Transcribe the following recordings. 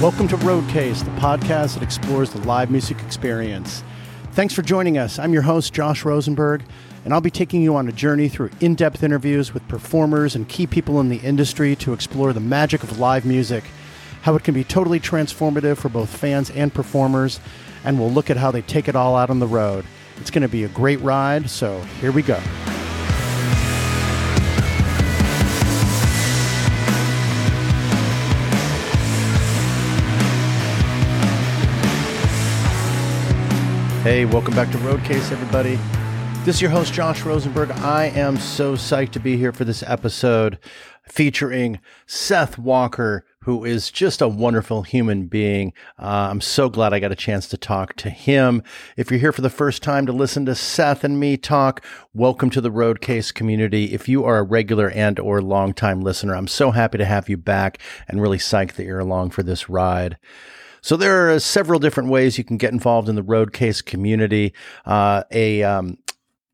Welcome to Roadcase, the podcast that explores the live music experience. Thanks for joining us. I'm your host, Josh Rosenberg, and I'll be taking you on a journey through in depth interviews with performers and key people in the industry to explore the magic of live music, how it can be totally transformative for both fans and performers, and we'll look at how they take it all out on the road. It's going to be a great ride, so here we go. Hey, welcome back to Roadcase, everybody. This is your host, Josh Rosenberg. I am so psyched to be here for this episode featuring Seth Walker, who is just a wonderful human being. Uh, I'm so glad I got a chance to talk to him. If you're here for the first time to listen to Seth and me talk, welcome to the Roadcase community. If you are a regular and or longtime listener, I'm so happy to have you back and really psyched that you're along for this ride. So there are several different ways you can get involved in the Roadcase community. Uh, a um,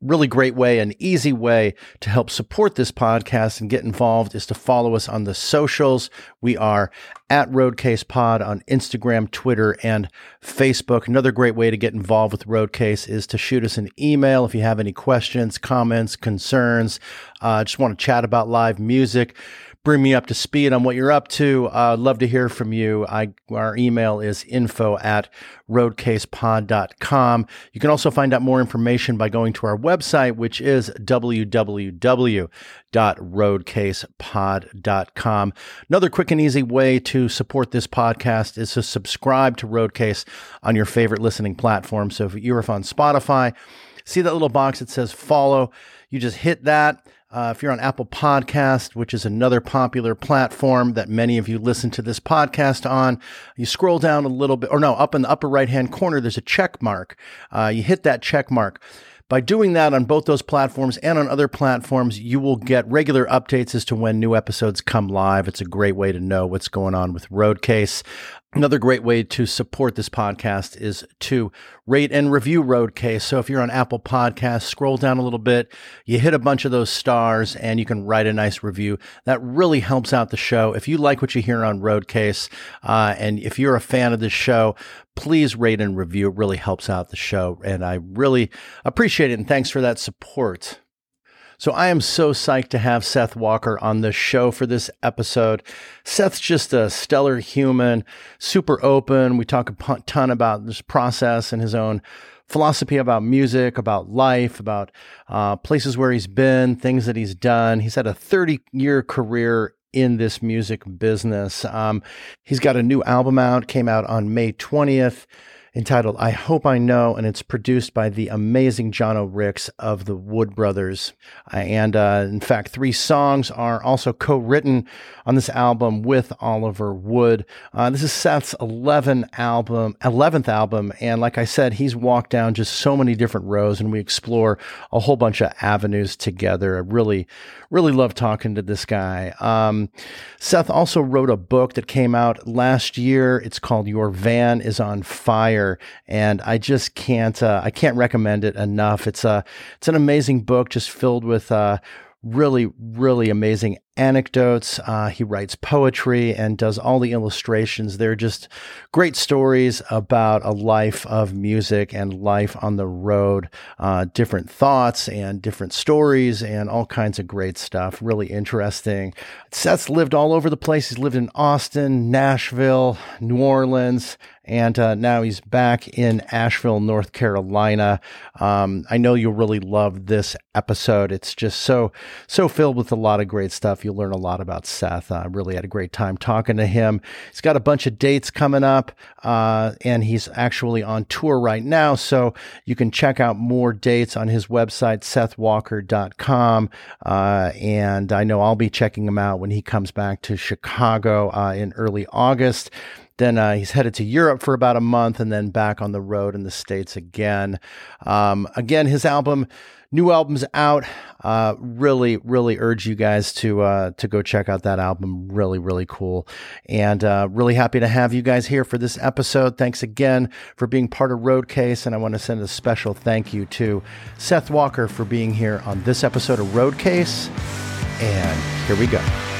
really great way, an easy way to help support this podcast and get involved is to follow us on the socials. We are at Roadcase Pod on Instagram, Twitter, and Facebook. Another great way to get involved with Roadcase is to shoot us an email if you have any questions, comments, concerns, uh, just want to chat about live music bring me up to speed on what you're up to. Uh, I'd love to hear from you. I, our email is info at roadcasepod.com. You can also find out more information by going to our website, which is www.roadcasepod.com. Another quick and easy way to support this podcast is to subscribe to Roadcase on your favorite listening platform. So if you're on Spotify, see that little box that says follow, you just hit that uh, if you're on Apple Podcast, which is another popular platform that many of you listen to this podcast on, you scroll down a little bit, or no, up in the upper right hand corner, there's a check mark. Uh, you hit that check mark. By doing that on both those platforms and on other platforms, you will get regular updates as to when new episodes come live. It's a great way to know what's going on with Roadcase. Another great way to support this podcast is to rate and review Roadcase. So if you're on Apple Podcasts, scroll down a little bit, you hit a bunch of those stars, and you can write a nice review. That really helps out the show. If you like what you hear on Roadcase, uh, and if you're a fan of this show, please rate and review. It really helps out the show, and I really appreciate it. And thanks for that support. So I am so psyched to have Seth Walker on the show for this episode. Seth's just a stellar human, super open. We talk a ton about this process and his own philosophy about music, about life, about uh, places where he's been, things that he's done. He's had a 30 year career in this music business. Um, he's got a new album out, came out on May 20th entitled I Hope I Know, and it's produced by the amazing Jano Rix of the Wood Brothers. And uh, in fact, three songs are also co written on this album with Oliver Wood. Uh, this is Seth's 11 album, 11th album. And like I said, he's walked down just so many different roads, and we explore a whole bunch of avenues together. I really, really love talking to this guy. Um, Seth also wrote a book that came out last year. It's called Your Van is on Fire and I just can't uh, I can't recommend it enough. It's a it's an amazing book, just filled with uh, really really amazing anecdotes. Uh, he writes poetry and does all the illustrations. They're just great stories about a life of music and life on the road, uh, different thoughts and different stories and all kinds of great stuff. Really interesting. Seth's lived all over the place. He's lived in Austin, Nashville, New Orleans, and uh, now he's back in Asheville, North Carolina. Um, I know you'll really love this episode. It's just so so filled with a lot of great stuff. You'll learn a lot about Seth. I uh, really had a great time talking to him. He's got a bunch of dates coming up, uh, and he's actually on tour right now. So you can check out more dates on his website, sethwalker.com. Uh, and I know I'll be checking him out when he comes back to Chicago uh, in early August. Then uh, he's headed to Europe for about a month and then back on the road in the States again. Um, again, his album, new album's out. Uh, really, really urge you guys to uh, to go check out that album. Really, really cool, and uh, really happy to have you guys here for this episode. Thanks again for being part of Roadcase, and I want to send a special thank you to Seth Walker for being here on this episode of Roadcase. And here we go.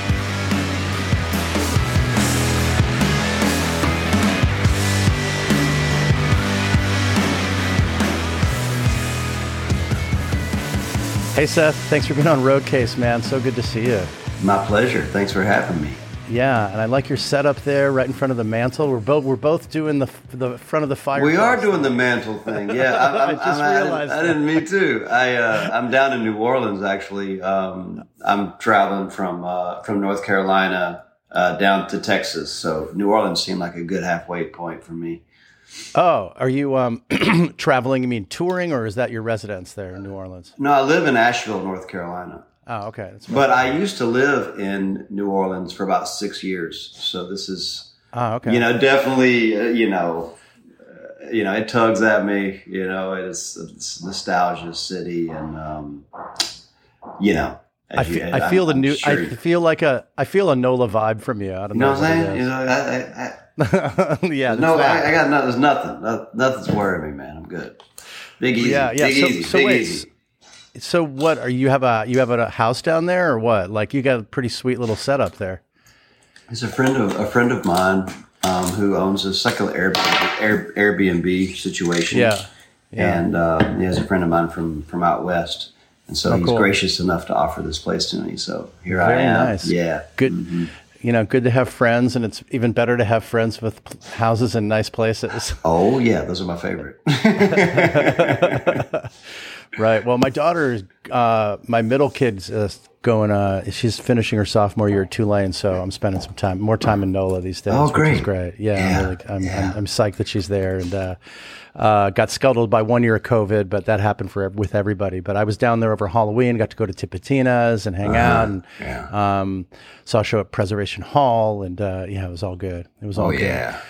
Hey, Seth. Thanks for being on Roadcase, man. So good to see you. My pleasure. Thanks for having me. Yeah, and I like your setup there, right in front of the mantle. We're both we're both doing the the front of the fire. We are doing the mantle thing. Yeah, I, I just I'm, realized. I, I, didn't. Me too. I uh, I'm down in New Orleans actually. Um, I'm traveling from uh, from North Carolina uh, down to Texas, so New Orleans seemed like a good halfway point for me. Oh, are you um, traveling? You mean touring, or is that your residence there in New Orleans? No, I live in Asheville, North Carolina. Oh, okay. That's but I used to live in New Orleans for about six years, so this is, oh, okay. You know, definitely, uh, you know, uh, you know, it tugs at me. You know, it's, it's nostalgia city, and um, you know, I feel, I feel the I'm new. Sure I feel like a. I feel a Nola vibe from you. I don't you know, know what I'm saying. You know, I, I, yeah. No, I, I, got no, there's nothing. Nothing's worrying me, man. I'm good. Big easy. Yeah, yeah. Big so, easy. So big wait, easy. So what are you have a you have a house down there or what? Like you got a pretty sweet little setup there. He's a friend of a friend of mine um, who owns a second Airbnb, Airbnb situation. Yeah, yeah. and uh, he has a friend of mine from from out west, and so oh, he's cool. gracious enough to offer this place to me. So here Very I am. Nice. Yeah, good. Mm-hmm. You know, good to have friends, and it's even better to have friends with houses in nice places. Oh yeah, those are my favorite. right. Well, my daughter, uh, my middle kid's uh, going. Uh, she's finishing her sophomore year at Tulane, so I'm spending some time, more time in NOLA these days. Oh, great! Which is great. Yeah, yeah. I'm, really, I'm, yeah. I'm, I'm, psyched that she's there, and uh, uh, got scuttled by one year of COVID, but that happened for with everybody. But I was down there over Halloween, got to go to Tipitina's and hang uh-huh. out, and yeah. um, saw a show at Preservation Hall, and uh, yeah, it was all good. It was all oh, good. yeah.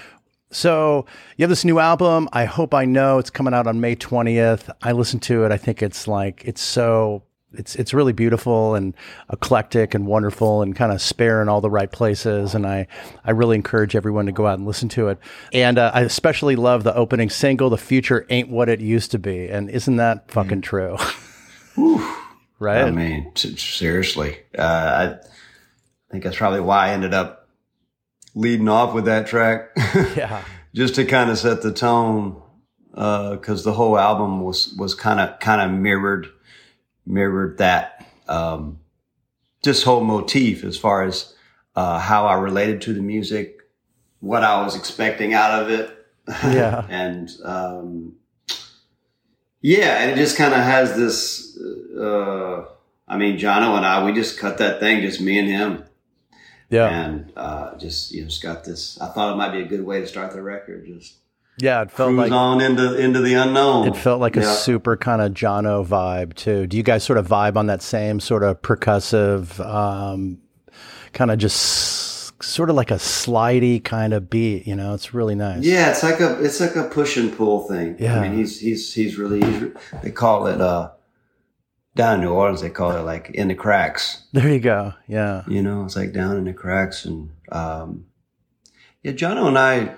So you have this new album. I hope I know it's coming out on May 20th. I listened to it. I think it's like it's so it's it's really beautiful and eclectic and wonderful and kind of spare in all the right places. And I I really encourage everyone to go out and listen to it. And uh, I especially love the opening single, "The Future Ain't What It Used to Be." And isn't that fucking mm. true? right? I mean, seriously, uh, I think that's probably why I ended up leading off with that track. yeah. Just to kind of set the tone, because uh, the whole album was was kind of kind of mirrored mirrored that um, just whole motif as far as uh, how I related to the music, what I was expecting out of it. Yeah. and um, yeah, and it just kind of has this. Uh, I mean, Jano and I, we just cut that thing, just me and him. Yeah. And uh, just you know, just got this. I thought it might be a good way to start the record. Just yeah, it felt like on into into the unknown. It felt like yeah. a super kind of Jano vibe too. Do you guys sort of vibe on that same sort of percussive, um, kind of just sort of like a slidey kind of beat? You know, it's really nice. Yeah, it's like a it's like a push and pull thing. Yeah, I mean, he's he's he's really he's, they call it uh down in New Orleans, they call it like in the cracks. There you go. Yeah. You know, it's like down in the cracks. And, um, yeah, Jano and I,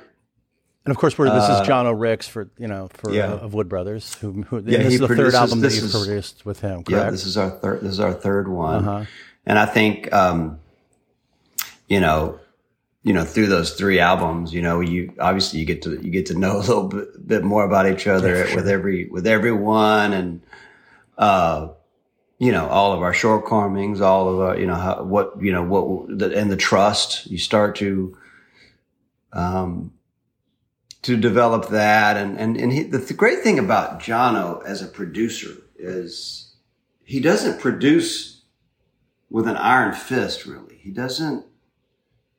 and of course, we're, this uh, is Jano Rix for you know for yeah. uh, of Wood Brothers. Who, who yeah, this is the third album that you produced with him. Correct? Yeah, this is our third. This is our third one, uh-huh. and I think um, you know, you know, through those three albums, you know, you obviously you get to you get to know a little bit, bit more about each other sure. with every with everyone, and uh, you know, all of our shortcomings, all of our, you know, how, what, you know, what, the, and the trust, you start to, um, to develop that. And, and, and he, the, the great thing about Jano as a producer is he doesn't produce with an iron fist, really. He doesn't,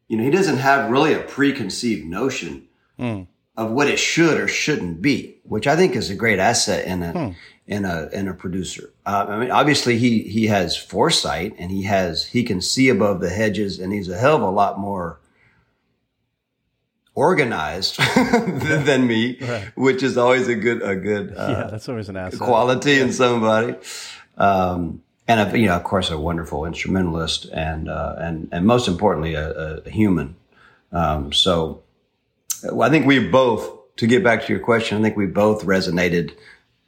you know, he doesn't have really a preconceived notion mm. of what it should or shouldn't be, which I think is a great asset in a, mm in a in a producer. Uh, I mean, obviously he he has foresight and he has he can see above the hedges, and he's a hell of a lot more organized than me, right. which is always a good a good uh, yeah, that's always an asset quality yeah. in somebody. Um, and a, you know, of course, a wonderful instrumentalist, and uh, and and most importantly, a, a human. Um, so, well, I think we both. To get back to your question, I think we both resonated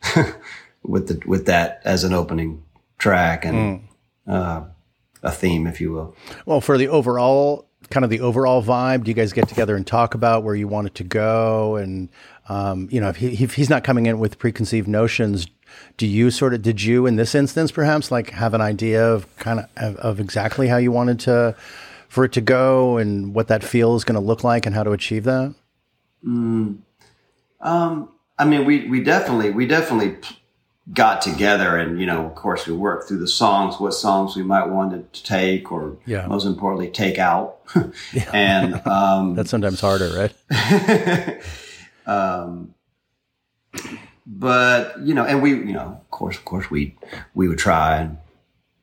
with the with that as an opening track and mm. uh, a theme, if you will. Well, for the overall kind of the overall vibe? Do you guys get together and talk about where you want it to go? And um, you know, if, he, if he's not coming in with preconceived notions, do you sort of did you in this instance perhaps like have an idea of kind of of, exactly how you wanted to for it to go and what that feel is going to look like and how to achieve that? Mm, um, I mean, we we definitely we definitely got together and you know of course we worked through the songs what songs we might want to take or yeah. most importantly take out yeah. and um, that's sometimes harder right um, but you know and we you know of course of course we we would try and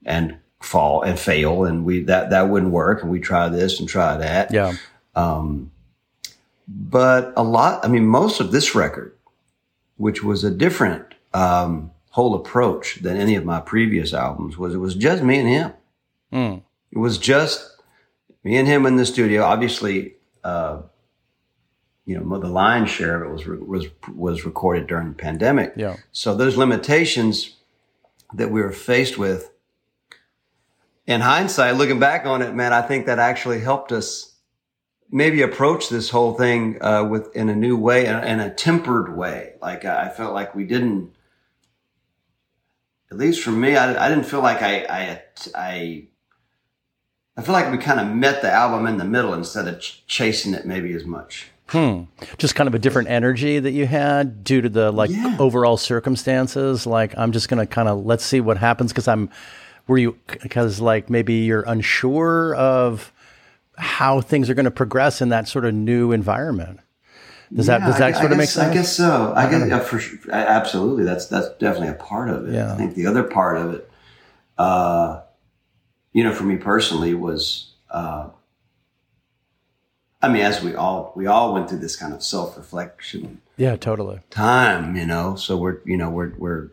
and fall and fail and we that that wouldn't work and we try this and try that yeah um, but a lot i mean most of this record which was a different um, whole approach than any of my previous albums was it was just me and him. Mm. It was just me and him in the studio. Obviously, uh, you know, the lion's share of it was was was recorded during the pandemic. Yeah. So those limitations that we were faced with, in hindsight, looking back on it, man, I think that actually helped us maybe approach this whole thing uh, with in a new way and in a tempered way. Like I felt like we didn't at least for me, I, I didn't feel like I, I, I, I feel like we kind of met the album in the middle instead of ch- chasing it maybe as much. Hmm. Just kind of a different energy that you had due to the like yeah. overall circumstances. Like I'm just gonna kind of let's see what happens because I'm. Were you because like maybe you're unsure of how things are going to progress in that sort of new environment? Does yeah, that does that I, sort I of make sense? I guess so. I, guess yeah, for sure, absolutely. That's that's definitely a part of it. Yeah. I think the other part of it, uh, you know, for me personally, was uh, I mean, as we all we all went through this kind of self reflection. Yeah, totally. Time, you know. So we're you know we're we're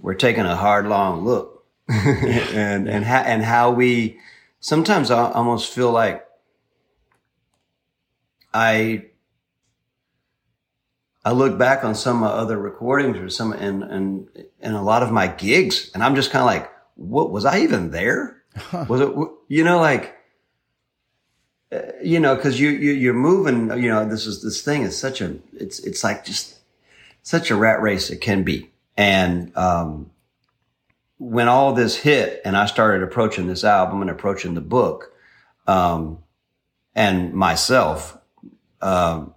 we're taking a hard long look, and and ha- and how we sometimes I almost feel like I I look back on some of my other recordings or some and and and a lot of my gigs, and I'm just kind of like, what was I even there? Was it you know like uh, you know because you, you you're moving you know this is this thing is such a it's it's like just such a rat race it can be and um when all this hit and I started approaching this album and approaching the book um and myself um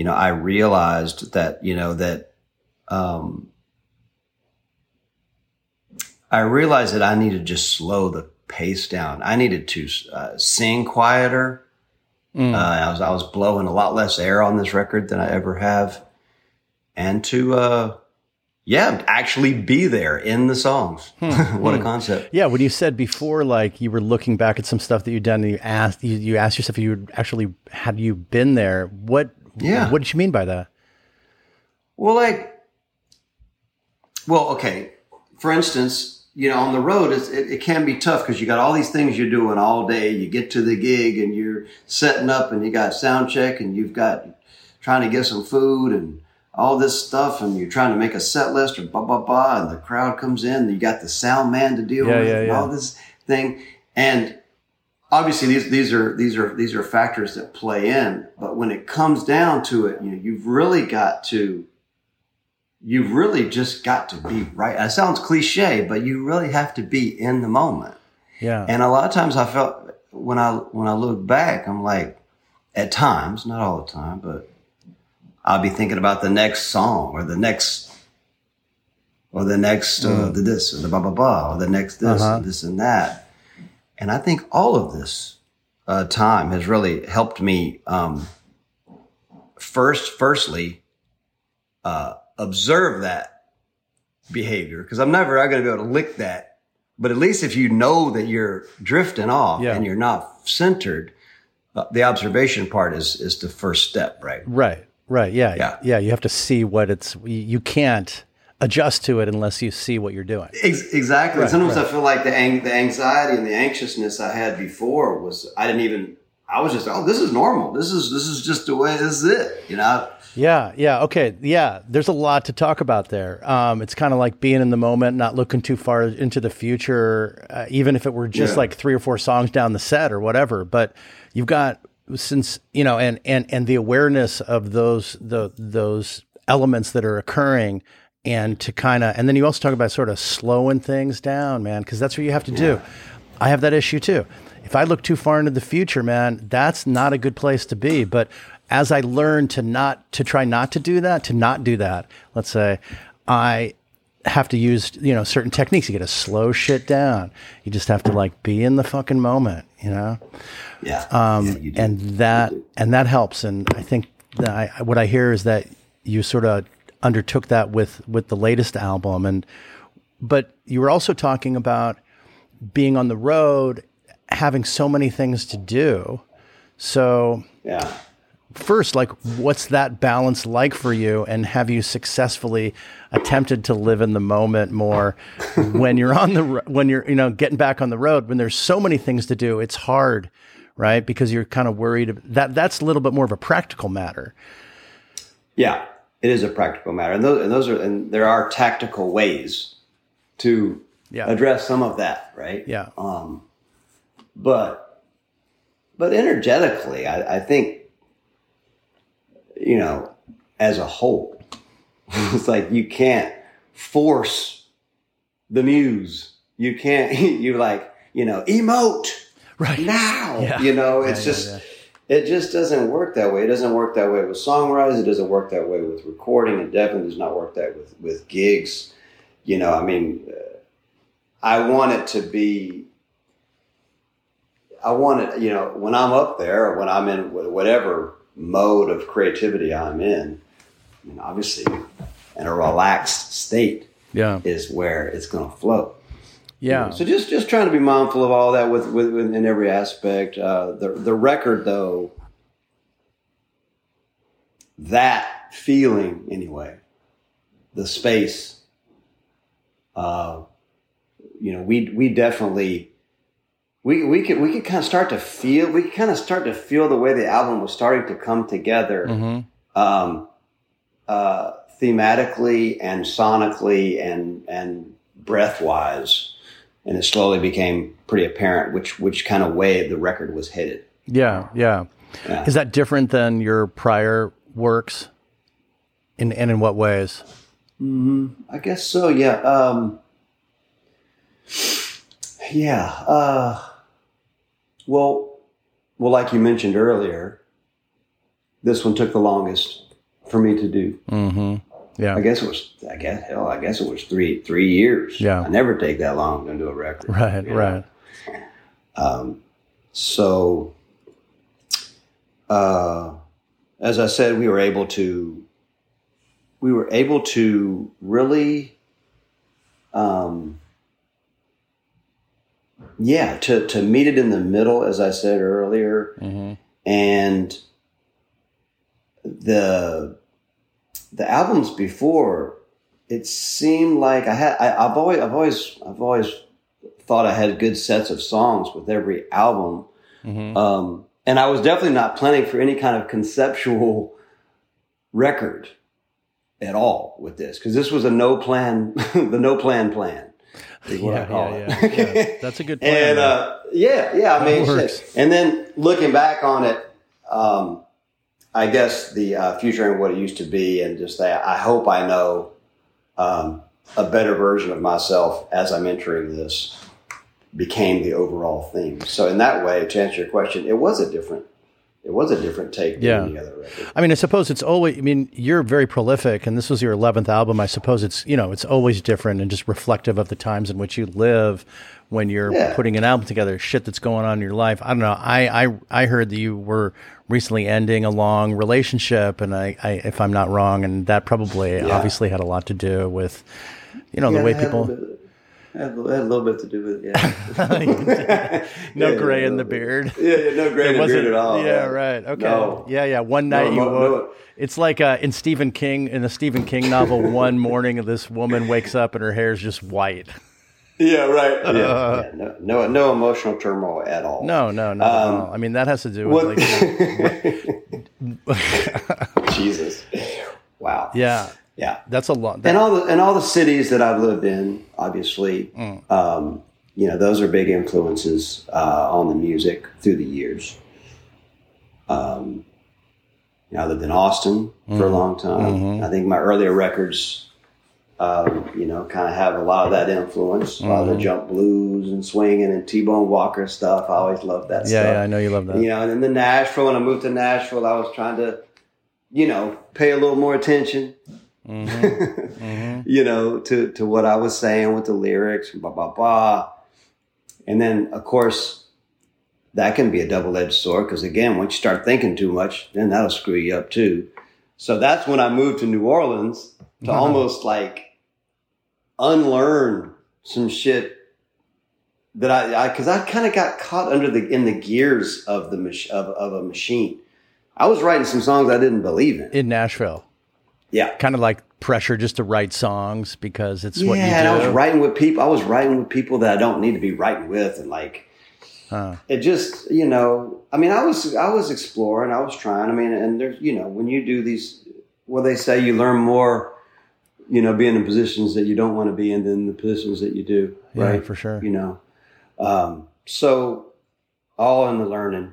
you know, I realized that, you know, that, um, I realized that I needed to just slow the pace down. I needed to uh, sing quieter. Mm. Uh, I was I was blowing a lot less air on this record than I ever have, and to uh, yeah, actually be there in the songs. Hmm. what hmm. a concept! Yeah, when you said before, like you were looking back at some stuff that you'd done, and you asked you, you asked yourself if you actually had you been there. What yeah. What did you mean by that? Well, like, well, okay. For instance, you know, on the road, it, it can be tough because you got all these things you're doing all day. You get to the gig and you're setting up and you got sound check and you've got trying to get some food and all this stuff and you're trying to make a set list or blah, blah, blah. And the crowd comes in and you got the sound man to deal yeah, with yeah, and yeah. all this thing. And obviously these these are these are these are factors that play in but when it comes down to it you know you've really got to you've really just got to be right it sounds cliche but you really have to be in the moment yeah and a lot of times i felt when i when i look back i'm like at times not all the time but i'll be thinking about the next song or the next or the next uh, mm. uh, the this or the blah blah blah or the next this uh-huh. and this and that and I think all of this uh, time has really helped me. Um, first, firstly, uh, observe that behavior because I'm never going to be able to lick that. But at least if you know that you're drifting off yeah. and you're not centered, uh, the observation part is is the first step, right? Right, right, yeah, yeah, yeah. You have to see what it's. You can't adjust to it unless you see what you're doing. exactly. Right, Sometimes right. I feel like the ang- the anxiety and the anxiousness I had before was I didn't even. I was just oh this is normal. This is this is just the way this is it. You know. Yeah, yeah, okay, yeah. There's a lot to talk about there. Um, it's kind of like being in the moment, not looking too far into the future, uh, even if it were just yeah. like three or four songs down the set or whatever. But you've got since you know, and and and the awareness of those the those elements that are occurring and to kind of and then you also talk about sort of slowing things down man because that's what you have to do. I have that issue too. If i look too far into the future man that's not a good place to be. But as i learn to not to try not to do that to not do that let's say i have to use you know certain techniques. You got to slow shit down. You just have to like be in the fucking moment you know? Yeah. um, Yeah, and that and that helps. And I think that I, what I hear is that you sort of undertook that with with the latest album, and but you were also talking about being on the road, having so many things to do. So yeah. first, like, what's that balance like for you? And have you successfully attempted to live in the moment more when you're on the ro- when you're you know getting back on the road when there's so many things to do? It's hard, right? Because you're kind of worried that that's a little bit more of a practical matter. Yeah, it is a practical matter, and those and those are and there are tactical ways to Yeah. address some of that, right? Yeah. Um, but but energetically, I, I think you know, as a whole, it's like you can't force the muse. You can't. You like you know emote Right. now. Yeah. You know, it's Yeah, just. It just doesn't work that way. It doesn't work that way with songwriters. It doesn't work that way with recording. It definitely does not work that with with gigs. You know, I mean, uh, I want it to be. I want it, you know, when I'm up there, or when I'm in whatever mode of creativity I'm in, I mean, obviously, in a relaxed state Yeah. is where it's going to flow. Yeah. So just just trying to be mindful of all that with, with, with in every aspect. Uh, the the record though, that feeling anyway, the space. Uh, you know, we we definitely we we could we could kind of start to feel we could kind of start to feel the way the album was starting to come together Mm-hmm. um, uh, thematically and sonically and and breath wise, and it slowly became pretty apparent which which kind of way the record was headed. Yeah. Yeah. Yeah. Is that different than your prior works? In and in what ways? I guess so. Yeah. Um, yeah. Uh, well, well, like you mentioned earlier, this one took the longest for me to do. Mm-hmm. Yeah. I guess it was. I guess hell. I guess it was three three years. Yeah. I never take that long to do a record. Right. you know? Right. Um, so, uh, as I said, we were able to, we were able to really, um, yeah, to, to meet it in the middle, as I said earlier, Mm-hmm. and the, the albums before, it seemed like I had, I, I've always, I've always, I've always thought I had good sets of songs with every album. Mm-hmm. Um, and I was definitely not planning for any kind of conceptual record at all with this because this was a no plan, the no plan plan. Is what I Yeah, call yeah, it. yeah, yeah. That's a good plan. and uh, yeah, yeah. I That mean, and then looking back on it, um, I guess the uh, future and what it used to be, and just that I hope I know um, a better version of myself as I'm entering this became the overall theme. So in that way, to answer your question, it was a different, it was a different take than Yeah. any other record. I mean, I suppose it's always. I mean, you're very prolific, and this was your eleventh album. I suppose it's you know it's always different and just reflective of the times in which you live when you're Yeah. putting an album together. Shit that's going on in your life. I don't know. I I I heard that you were recently ending a long relationship, and I, I if I'm not wrong, and that probably Yeah. obviously had a lot to do with you know the way people. Had a little- had a little bit to do with it. Yeah, no Yeah, gray in the beard. yeah, yeah, no gray in the beard at all. Yeah, right. Okay. No. Yeah, yeah. One night you woke. no. It's like uh, in Stephen King in a Stephen King novel. one morning, this woman wakes up and her hair is just white. Yeah, right. Yeah, yeah. No, no, no emotional turmoil at all. No, no, no. Um. I mean, that has to do with What- like, you know, Jesus. Wow. yeah, Yeah. that's a lot. And all the and all the cities that I've lived in, obviously, Mm. um, you know, those are big influences uh, on the music through the years. Um, you know, I lived in Austin for a Mm-hmm. long time. I think my earlier records, um, you know, kind of have a lot of that influence. A lot of Mm-hmm. the jump blues and swinging and T-Bone Walker stuff. I always loved that Yeah, stuff. yeah, I know you love that. You know, and then the Nashville, when I moved to Nashville, I was trying to, you know, pay a little more attention, Mm-hmm. you know, to, to what I was saying with the lyrics, blah, blah, blah. And then, of course, that can be a double edged sword because, again, once you start thinking too much, then that'll screw you up too. So that's when I moved to New Orleans to Uh-huh. almost like unlearn some shit that I, because I, kind of got caught under the in the gears of the mach- of, of a machine. I was writing some songs I didn't believe in. In Nashville, Yeah, kind of like pressure just to write songs because it's what you yeah. And I was do. writing with people. I was writing with people that I don't need to be writing with, and like Huh. it just you know. I mean, I was I was exploring. I was trying. I mean, and there's you know when you do these, well, they say you learn more. You know, being in positions that you don't want to be in than the positions that you do. Yeah, right, for sure. you know. Um, so all in the learning.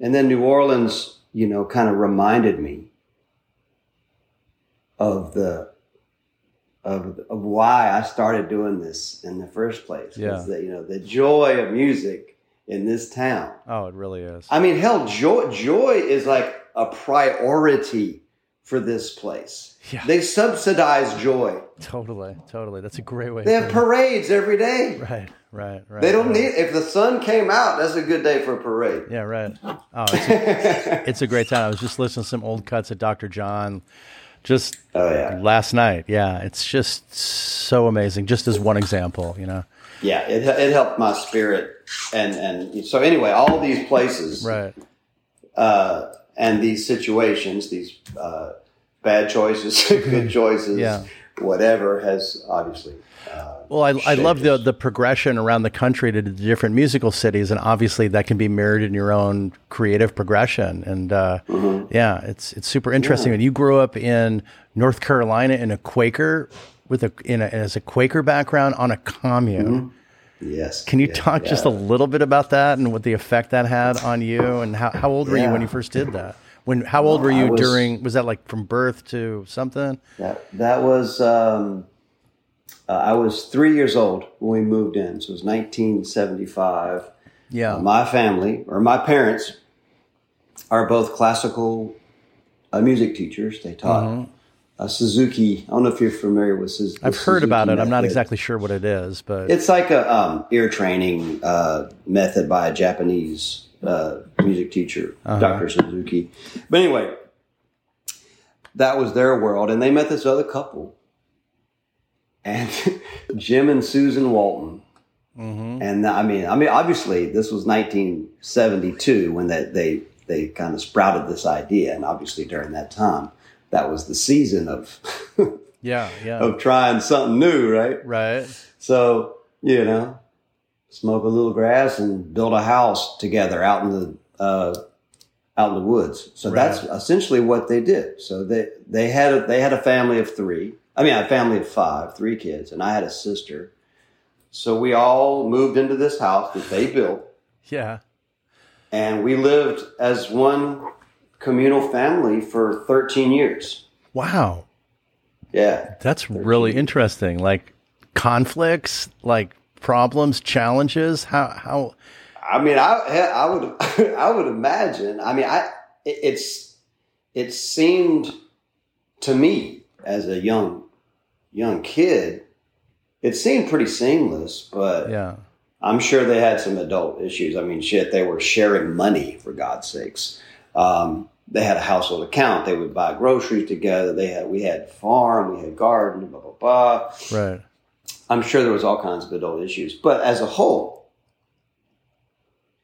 And then New Orleans, you know, kind of reminded me of the of, of why I started doing this in the first place. Yeah. That, you know, the joy of music in this town. Oh, it really is. I mean, hell, joy joy is like a priority for this place. Yeah. They subsidize joy. Totally, totally. That's a great way. They have parades every day. right, right, right. They don't right. need if the sun came out. That's a good day for a parade. Yeah, right. Oh, it's a, it's a great time. I was just listening to some old cuts of Dr. John just Oh yeah, last night. Yeah, it's just so amazing. Just as one example, you know. yeah. It it helped my spirit, and and so anyway, all these places, Right. uh, and these situations, these uh, bad choices, good choices, Yeah. whatever, has obviously. Uh, Well, I, I love the the progression around the country to the different musical cities, and obviously that can be mirrored in your own creative progression. And uh, Mm-hmm. yeah, it's it's super interesting. And you grew up in North Carolina in a Quaker with a in a as a Quaker background on a commune. Yes. Can you yeah, talk just a little bit about that and what the effect that had on you? And how, how old were you when you first did that? When how old were you was- during? Was that like from birth to something? That that was um, uh, I was three years old when we moved in, so it was 1975. Yeah. Uh, my family or my parents are both classical uh, music teachers. They taught uh, Suzuki. I don't know if you're familiar with Suzuki. Mm-hmm. I've heard about it. I'm not exactly sure what it is, but It's like a um, ear training uh, method by a Japanese uh, music teacher, Uh-huh. Dr. Suzuki. But anyway, that was their world, and they met this other couple, and Jim and Susan Walton. Mhm. And I mean, I mean, obviously, this was 1972 when that they they kind of sprouted this idea, and obviously during that time, that was the season of yeah, yeah, of trying something new, right? right. So, you know, smoke a little grass and build a house together out in the uh, out in the woods. So that's essentially what they did. So they they had a, they had a family of three. I mean, I had a family of five, three kids, and I had a sister. So we all moved into this house that they built, Yeah. and we lived as one communal family for 13 years. Wow. Yeah. That's really interesting. Like conflicts, like problems, challenges. How how I mean, I I would I would imagine. I mean, I it, it's it seemed to me as a young young kid, it seemed pretty seamless. But yeah. I'm sure they had some adult issues. I mean, shit, they were sharing money for God's sakes. Um, they had a household account. They would buy groceries together. They had we had farm, we had garden, blah blah blah. Right. I'm sure there was all kinds of adult issues, but as a whole,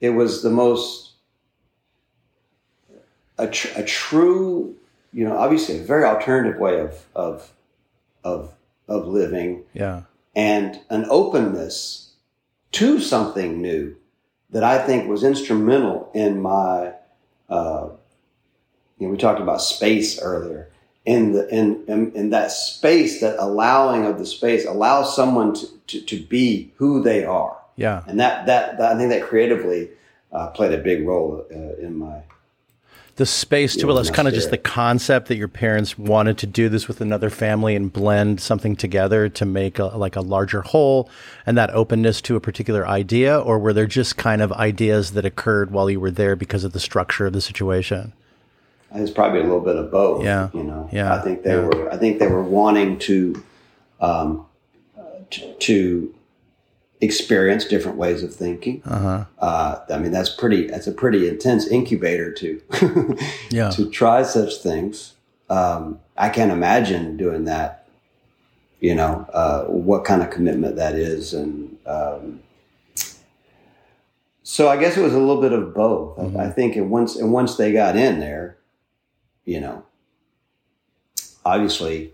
it was the most a, tr- a true, you know, obviously a very alternative way of of of of living Yeah. and an openness to something new that I think was instrumental in my. Uh, you know, we talked about space earlier. In the in, in in that space, that allowing of the space allows someone to, to, to be who they are, Yeah. and that that, that I think that creatively uh, played a big role uh, in my. The space to it. It's kind of just the concept that your parents wanted to do this with another family and blend something together to make a, like a larger whole, and that openness to a particular idea, or were there just kind of ideas that occurred while you were there because of the structure of the situation? It's probably a little bit of both. Yeah, you know. Yeah, I think they yeah. were. I think they were wanting to, um, to, to experience different ways of thinking. Uh-huh. Uh, I mean, that's pretty. That's a pretty intense incubator to, yeah, to try such things. Um, I can't imagine doing that. You know, uh, what kind of commitment that is, and um, so I guess it was a little bit of both. Mm-hmm. I, I think, and once and once they got in there, you know, obviously,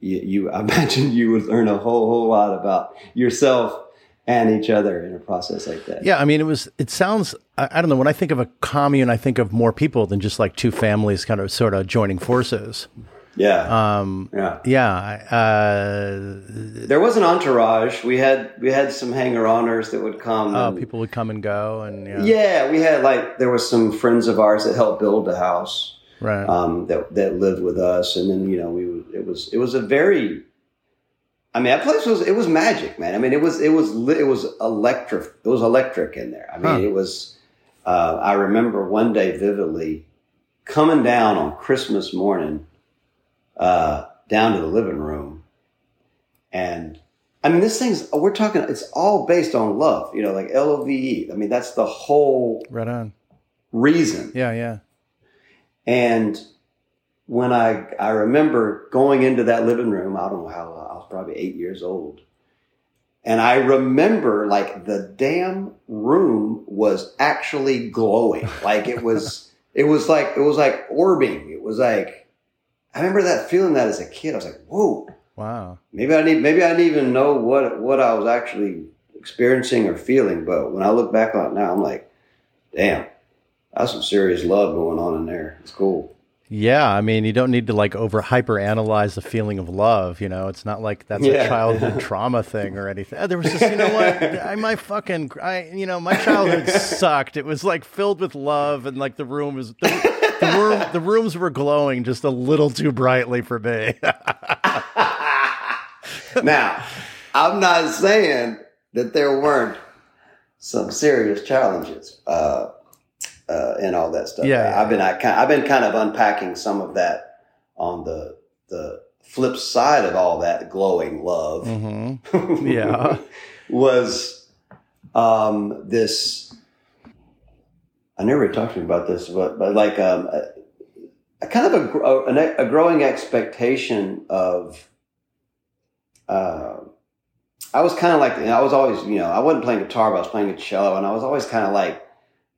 you, you I imagine you would learn a whole whole lot about yourself and each other in a process like that. Yeah, I mean, it was. It sounds. I, I, don't know. When I think of a commune, I think of more people than just like two families, kind of sort of joining forces. Yeah. Um, yeah. Yeah. Uh, there was an entourage. We had we had some hanger-oners that would come. Oh, and, people would come and go, and yeah. yeah, we had like there was some friends of ours that helped build the house. Right. Um, that that lived with us, and then you know we it was it was a very I mean, that place was it was magic, man. I mean, it was it was it was electric. It was electric in there. I mean, huh. it was. Uh, I remember one day vividly coming down on Christmas morning, uh, down to the living room, and I mean, this thing's we're talking. It's all based on love, you know, like L O V E. I mean, that's the whole right on reason. Yeah, yeah. And when I I remember going into that living room, I don't know how I was probably eight years old, and I remember like the damn room was actually glowing, like it was it was like it was like orbing. It was like I remember that feeling that as a kid. I was like, whoa, wow. Maybe I need maybe I didn't even know what what I was actually experiencing or feeling, but when I look back on it now, I'm like, damn, that's some serious love going on in there. It's cool. Yeah, I mean, you don't need to like over hyper analyze the feeling of love. You know, it's not like that's Yeah. a childhood trauma thing or anything. There was just, you know what, I my fucking, I, you know, my childhood sucked. It was like filled with love, and like the room was, the, the room, the rooms were glowing just a little too brightly for me. now, I'm not saying that there weren't some serious challenges uh, uh, and all that stuff. Yeah, yeah. I've been I, kind- I've been kind of unpacking some of that on the the flip side of all that glowing love. hmm Yeah. was um, this. I never talked to you about this, but but like um, a, a kind of a, a, a growing expectation of. Uh, I was kind of like I was always you know I wasn't playing guitar, but I was playing a cello, and I was always kind of like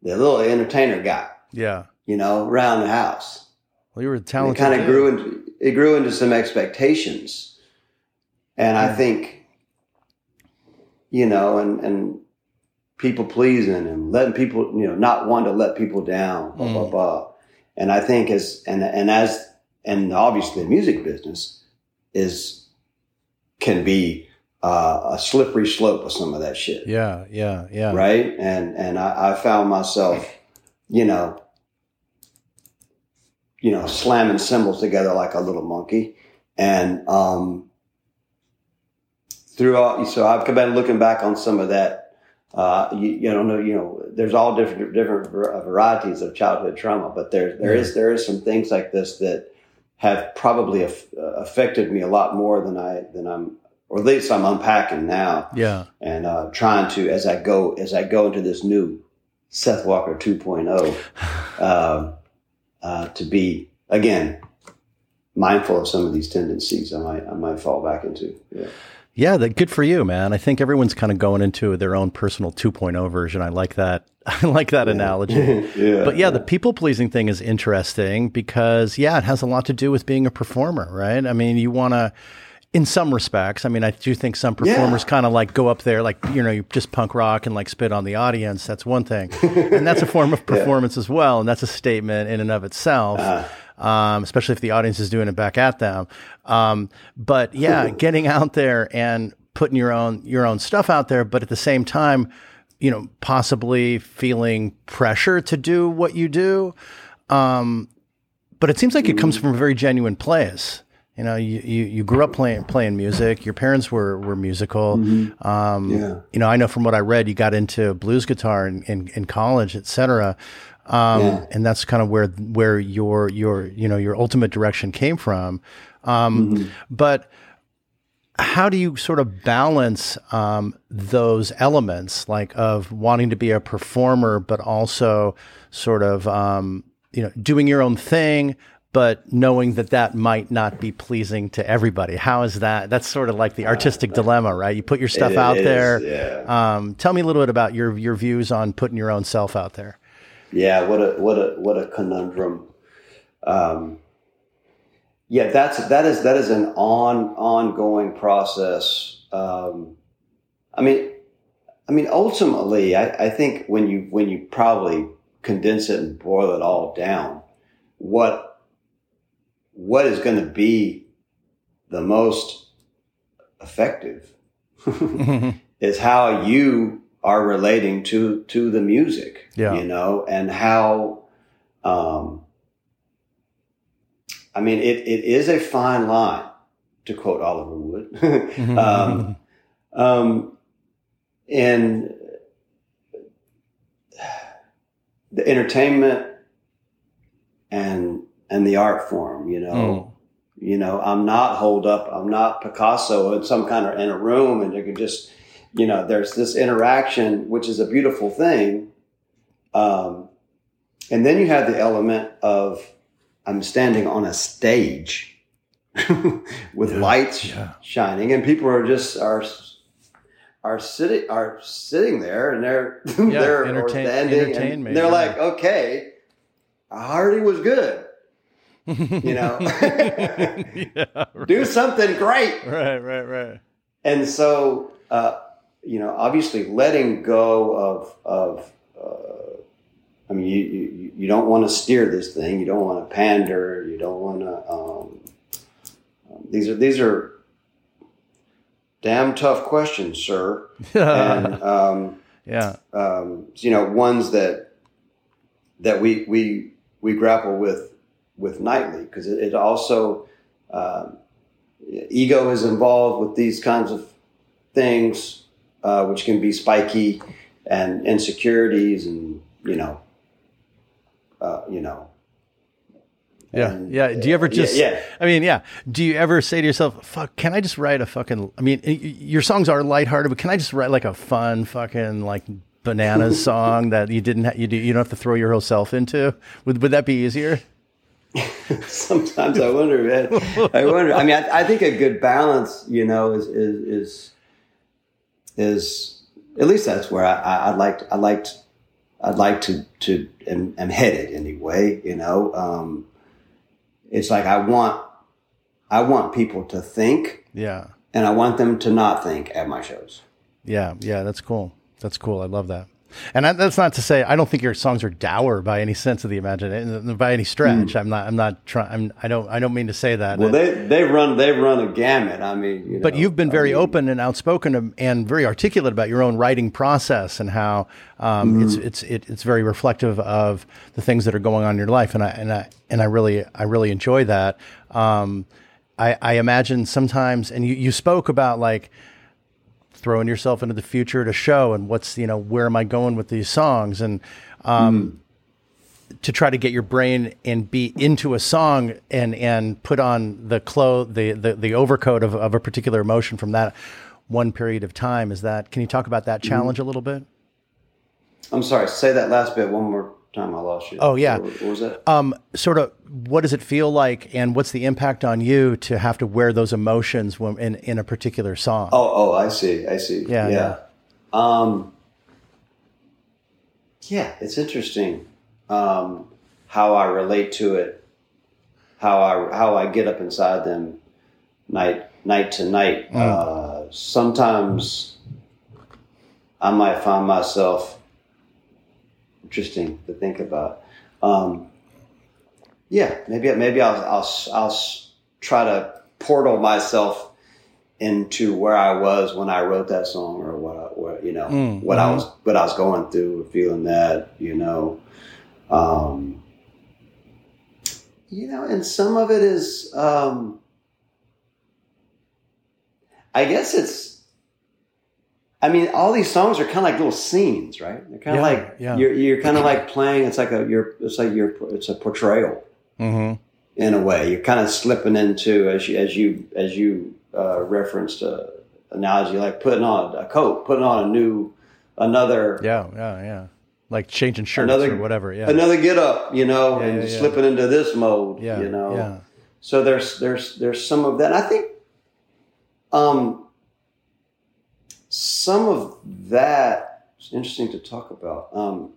the little entertainer guy, Yeah. you know, around the house. Well, you were And it talented. kind of grew into it grew into some expectations, and I think, you know, and and people pleasing and letting people, you know, not wanting to let people down, blah blah Mm. blah. And I think as and and as and obviously the music business is can be uh, a slippery slope of some of that shit Yeah, yeah, yeah. right? And and I, I found myself, you know, you know, slamming cymbals together like a little monkey, and um, throughout. So I've been looking back on some of that. Uh, you, you don't know, you know, there's all different different varieties of childhood trauma, but there there is there is some things like this that have probably aff- uh, affected me a lot more than I than I'm, or at least I'm unpacking now Yeah. and uh, trying to as I go as I go into this new Seth Walker 2.0 um, uh, to be again mindful of some of these tendencies I might I might fall back into. Yeah, Yeah, that good for you, man. I think everyone's kind of going into their own personal 2.0 version. I like that. I like that analogy. yeah. But yeah, the people pleasing thing is interesting because yeah, it has a lot to do with being a performer, right? I mean, you want to in some respects. I mean, I do think some performers kind of like go up there like, you know, you just punk rock and like spit on the audience. That's one thing. and that's a form of performance as well, and that's a statement in and of itself. Um, especially if the audience is doing it back at them. Um, but yeah, getting out there and putting your own your own stuff out there, but at the same time, you know, possibly feeling pressure to do what you do. um, but it seems like it comes from a very genuine place. You know, you, you, you grew up playing playing music. Your parents were were musical. Mm-hmm. Um, Yeah. You know, I know from what I read, you got into blues guitar in, in, in college, et cetera. Um, Yeah. and that's kind of where where your your you know your ultimate direction came from. Um, Mm-hmm. But how do you sort of balance um, those elements, like of wanting to be a performer, but also sort of um, you know doing your own thing, but knowing that that might not be pleasing to everybody? How is that? That's sort of like the artistic dilemma, right? You put your stuff out is, there. yeah. Um, tell me a little bit about your your views on putting your own self out there. Yeah, what a what a what a conundrum. Um, yeah, that's that is that is an on ongoing process. Um, I mean, I mean, ultimately, I, I think when you when you probably condense it and boil it all down, what what is going to be the most effective is how you are relating to to the music Yeah. you know and how um i mean it, it is a fine line to quote oliver wood um, um in the entertainment and and the art form you know you know i'm not holed up i'm not picasso in some kind of in a room and you can just you know there's this interaction which is a beautiful thing um, and then you have the element of i'm standing on a stage with Yeah, lights yeah. shining and people are just are are sitting are sitting there and they're they're or entertain- standing and they're yeah. like okay Hardy was good you know? Yeah, do something great. Right, right, right. and so uh, you know obviously letting go of of uh, i mean you, you you don't want to steer this thing. You don't want to pander. You don't want to um, um, these are these are damn tough questions sir. And um, yeah, um, you know ones that that we we we grapple with with nightly because it, it also um, ego is involved with these kinds of things uh, which can be spiky and insecurities and you know uh, you know yeah, and- yeah. Do you ever just? yeah. I mean, yeah. Do you ever say to yourself, "Fuck, can I just write a fucking?" I mean, your songs are lighthearted, but can I just write like a fun fucking like bananas song that you didn't ha- you do you don't have to throw your whole self into? Would would that be easier? sometimes I wonder, man. I wonder. I mean, I, I think a good balance, you know, is is is, is at least that's where I, I, I'd like I'd like to, I'd like to to am, am headed anyway. You know, um, it's like I want I want people to think, Yeah, and I want them to not think at my shows. yeah, yeah. That's cool. That's cool. I love that. And that's not to say I don't think your songs are dour by any sense of the imagination, by any stretch. I'm not. I'm not trying. I'm. I don't. I don't mean to say that. Hmm. Well, they they run they run a gamut. I mean, you But know, you've been I very mean, open and outspoken and very articulate about your own writing process and how um, it's it's it, it's very reflective of the things that are going on in your life, and I and I and I really I really enjoy that. Um, I, I imagine sometimes, and you, you spoke about like throwing yourself into the future to show and what's you know where am I going with these songs? And um, to try to get your brain and be into a song and and put on the clothes the, the the overcoat of, of a particular emotion from that one period of time. Is that can you talk about that challenge a little bit? I'm sorry. Say that last bit one more time. I lost you. Oh, yeah. What, what was that? um sort of what does it feel like and what's the impact on you to have to wear those emotions when in in a particular song Oh, oh, I see. I see. Yeah, yeah. Um, yeah, it's interesting um, how I relate to it, how I how I get up inside them night night to night. Uh, sometimes I might find myself interesting to think about. Um, yeah, maybe maybe I'll I'll I'll try to portal myself into where I was when I wrote that song, or what I, what you know, Mm, what I was what I was going through, feeling that you know. Um, you know, and some of it is, um, I guess it's, I mean, all these songs are kind of like little scenes, right? They're kind of like, yeah. you're, you're kind of like playing, it's like a, you're, it's like you're, it's a portrayal Mm-hmm. in a way. You're kind of slipping into, as you, as you, as you, uh, referenced a analogy, like putting on a coat, putting on a new, another, Yeah, yeah, yeah. Like changing shirts Another- or whatever. Yeah. another get up, you know, Yeah, and yeah, yeah. slipping into this mode, yeah. you know. Yeah. So there's there's there's some of that. And I think um some of that is interesting to talk about. Um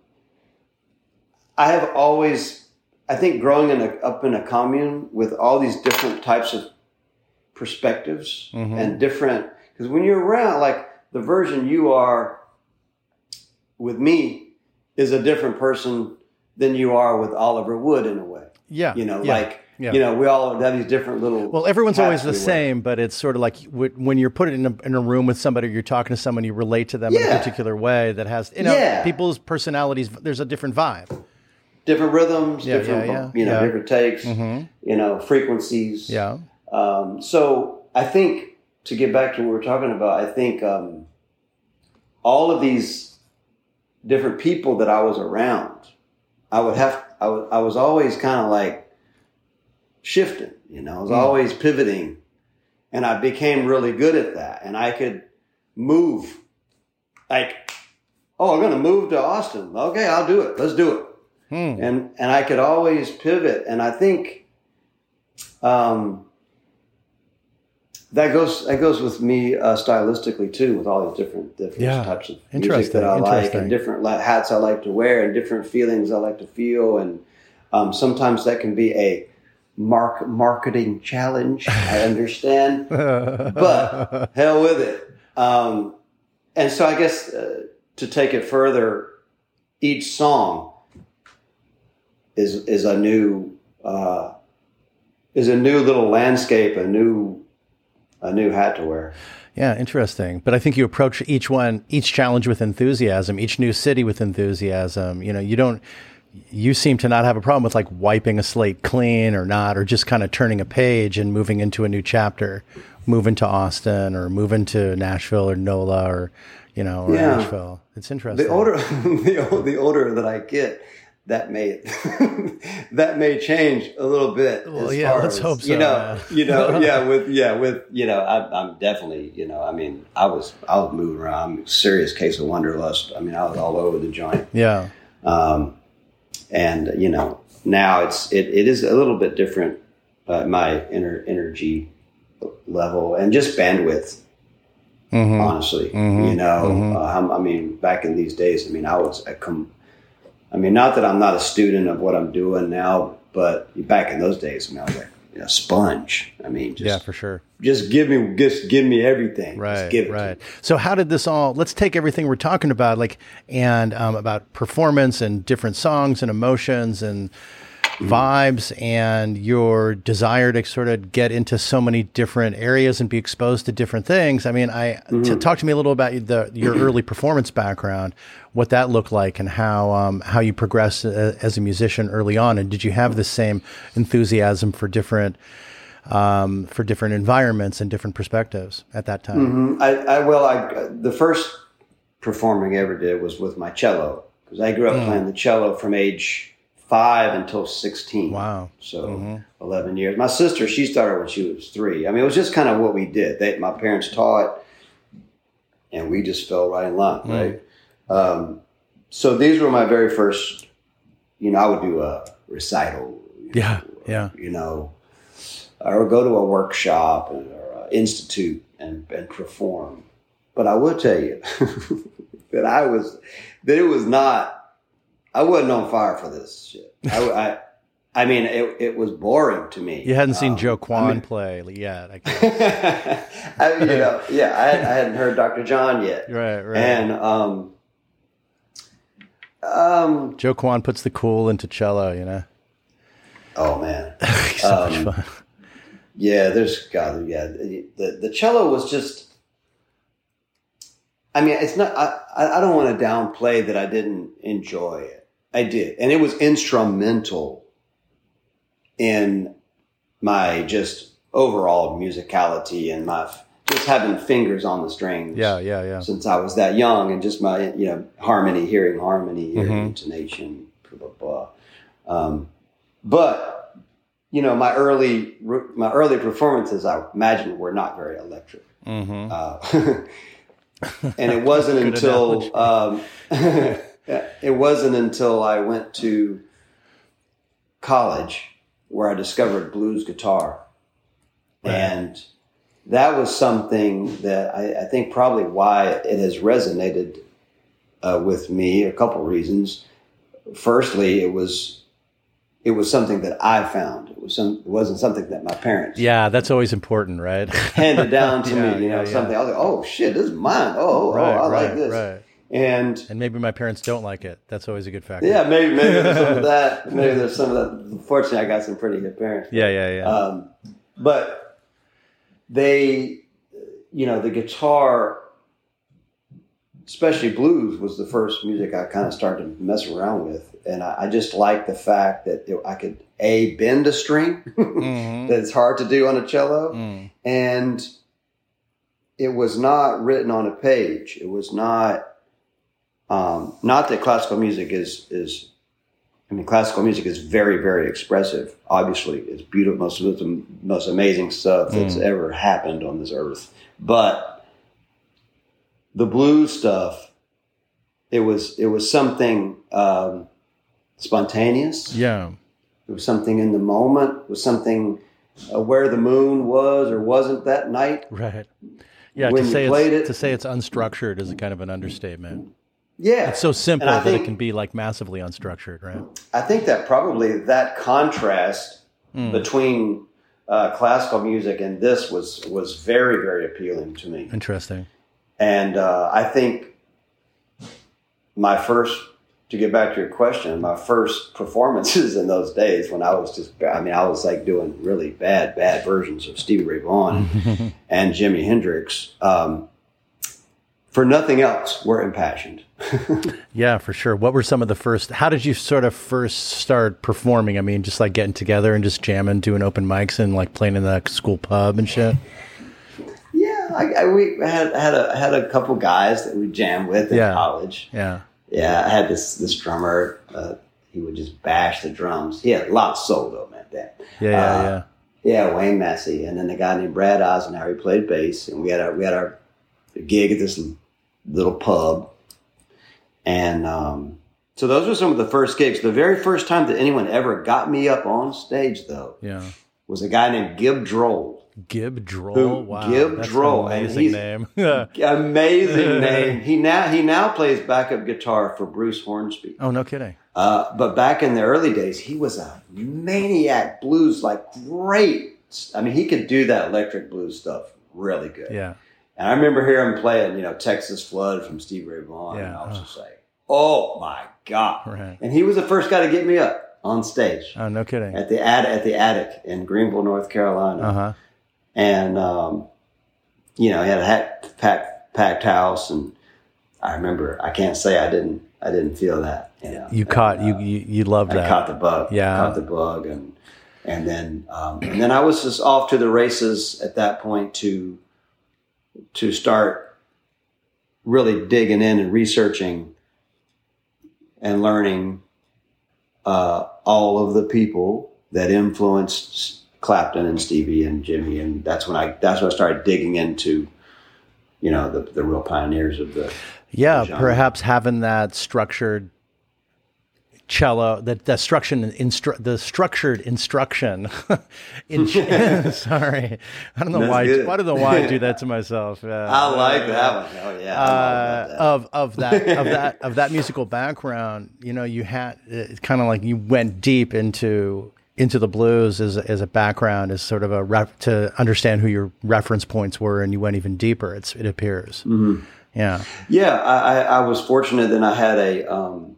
I have always I think growing in a, up in a commune with all these different types of perspectives Mhm. and different because when you're around like the version you are with me is a different person than you are with Oliver Wood in a way. Yeah. You know, yeah. like Yeah. you know, we all have these different little. Well, everyone's always the we same, but it's sort of like when you're put in a, in a room with somebody, you're talking to someone, you relate to them in a particular way that has, you know, Yeah. people's personalities. There's a different vibe. different rhythms, Yeah, different yeah, yeah. you know, Yeah. different takes, Mhm. you know, frequencies. Yeah. Um, so I think to get back to what we're talking about, I think um, all of these different people that I was around, I would have, I, would, I was always kind of like shifting, you know, I was Mm. always pivoting, and I became really good at that, and I could move, like, oh, I'm going to move to Austin. Okay, I'll do it. Let's do it Hmm. and and I could always pivot. And I think um, that goes that goes with me uh, stylistically too, with all these different different Yeah. types of music that I like, and different hats I like to wear, and different feelings I like to feel, and um, sometimes that can be a mark marketing challenge. I understand, but hell with it. Um, and so I guess uh, to take it further, each song is is a new uh, is a new little landscape, a new a new hat to wear. Yeah, interesting. But I think you approach each one, each challenge with enthusiasm, each new city with enthusiasm. You know, you don't, you seem to not have a problem with like wiping a slate clean or not, or just kind of turning a page and moving into a new chapter, moving to Austin or moving to Nashville or NOLA or, you know, or Yeah. Nashville. It's interesting. The older the, the older that I get, that may that may change a little bit. Well, as yeah, let's as, hope so, You know, man. you know, yeah, with yeah, with you know, I, I'm definitely you know, I mean, I was I was moving around. I'm serious case of wanderlust. I mean, I was all over the joint. yeah. um, and you know now it's it, it is a little bit different uh, my inner energy level and just bandwidth Mhm. honestly Mhm. you know Mhm. uh, i mean back in these days i mean i was I come i mean not that i'm not a student of what i'm doing now but back in those days i mean i was like a sponge i mean just Yeah, for sure. just give me just give me everything Right, just give it to right. So, how did this all? Let's take everything we're talking about, like, and um, about performance and different songs and emotions and vibes, and your desire to sort of get into so many different areas and be exposed to different things. I mean, I to talk to me a little about the your early performance background, what that looked like, and how um, how you progressed uh, as a musician early on, and did you have the same enthusiasm for different um, for different environments and different perspectives at that time? I, I well, I the first performing I ever did was with my cello because I grew up Hmm. playing the cello from age five until sixteen. Wow. So eleven years. My sister, she started when she was three. I mean, it was just kind of what we did. They, my parents taught, and we just fell right in line, right? Um, so these were my very first. You know, I would do a recital. Yeah, yeah. You know, or go to a workshop or a institute and, and perform. But I will tell you that I was that it was not. I wasn't on fire for this shit. I, I, I mean, it, it was boring to me. You hadn't seen Um, Joe I Kwan mean- play yet. I guess. I, you know, yeah, I, I hadn't heard Dr. John yet, right, right. and um, um, Joe Kwan puts the cool into cello, you know? oh man, so Um, much fun. Yeah, there's God. Yeah, the the cello was just. I mean, it's not. I I I don't want to downplay that I didn't enjoy it. I did, and it was instrumental in my just overall musicality and my just having fingers on the strings. Yeah, yeah, yeah. Since I was that young, and just my you know harmony, hearing harmony, hearing Mhm. intonation, blah blah blah. Um, but you know, my early my early performances, I imagine, were not very electric. Mm-hmm. Uh, and it wasn't until um, it wasn't until I went to college where I discovered blues guitar, Right. and that was something that I, I think probably why it has resonated uh, with me. A couple reasons. Firstly, it was it was something that I found. It was some. It wasn't something that my parents Yeah, that's always important, right? handed down to Yeah, me. You know, yeah, yeah. something. I was like, oh shit, this is mine. Oh, oh, right, oh I right, like this. And And maybe my parents don't like it. That's always a good factor. yeah, maybe maybe there's some of that. Maybe there's some of that. Fortunately, I got some pretty good parents. yeah, yeah, yeah. Um, but they, you know, the guitar, especially blues, was the first music I kind of started to mess around with, and I, I just liked the fact that it, I could a bend a string Mhm. that it's hard to do on a cello, Mm. and it was not written on a page. It was not. Um, not that classical music is is. I mean, classical music is very, very expressive. Obviously, it's beautiful, most of the most amazing stuff that's Mm. ever happened on this earth. But the blues stuff, it was it was something um, spontaneous. Yeah. It was something in the moment. It was something uh, where the moon was or wasn't that night. Right. Yeah, When to say played it's, it- to say it's unstructured is a kind of an understatement. Yeah, It's so simple that it can be like massively unstructured, right? I think that probably that contrast Mm. between uh, classical music and this was was very very appealing to me. Interesting. And uh, I think my first to get back to your question, my first performances in those days when I was just I mean I was like doing really bad bad versions of Stevie Ray Vaughan and Jimi Hendrix. Um, for nothing else, we're impassioned. Yeah, for sure. What were some of the first? How did you sort of first start performing? I mean, just like getting together and just jamming, doing open mics, and like playing in the school pub and shit. Yeah, I, I, we had had a had a couple guys that we jammed with in Yeah. college. Yeah, Yeah, I had this this drummer. Uh, he would just bash the drums. He had a lot of soul though, man. Damn. yeah, yeah, Uh, yeah. Yeah, Wayne Massey, and then the guy named Brad Eisenhower. He played bass, and we had our we had our gig at this little pub, and um, so those were some of the first gigs. The very first time that anyone ever got me up on stage, though, Yeah. was a guy named Gibb Droll. Gibb Droll. Who- Wow, Gibb that's Droll, an amazing name. Amazing name. He now he now plays backup guitar for Bruce Hornsby. Oh, no kidding. Uh, but back in the early days, he was a maniac blues, like great. I mean, he could do that electric blues stuff really good. Yeah, And I remember hearing him playing, you know, Texas Flood from Steve Ray Vaughan. And I was just like, oh my God. right. And he was the first guy to get me up on stage Oh, no kidding. at the ad, at the attic in Greenville, North Carolina. Uh huh. And, um, you know, he had a hat, packed, packed house. And I remember, I can't say I didn't, I didn't feel that. You, know, You And, caught uh, you, you you loved I that. caught the bug. Yeah. caught the bug, and and then um, and then I was just off to the races at that point to to start really digging in and researching and learning uh, all of the people that influenced Clapton and Stevie and Jimi, and that's when I that's when I started digging into you know the the real pioneers of the yeah, genre. perhaps having that structured cello, that that structure, instru- the structured instruction. in, sorry, I don't know That's why. good. I don't know why I do that to myself. Uh, I like that one. Oh yeah, uh, that. of of that of that of that musical background, you know, you had it's kind of like you went deep into into the blues as a, as a background, as sort of a ref, to understand who your reference points were, and you went even deeper. It's it appears, Mm-hmm. yeah, Yeah, I, I, I was fortunate that I had a um,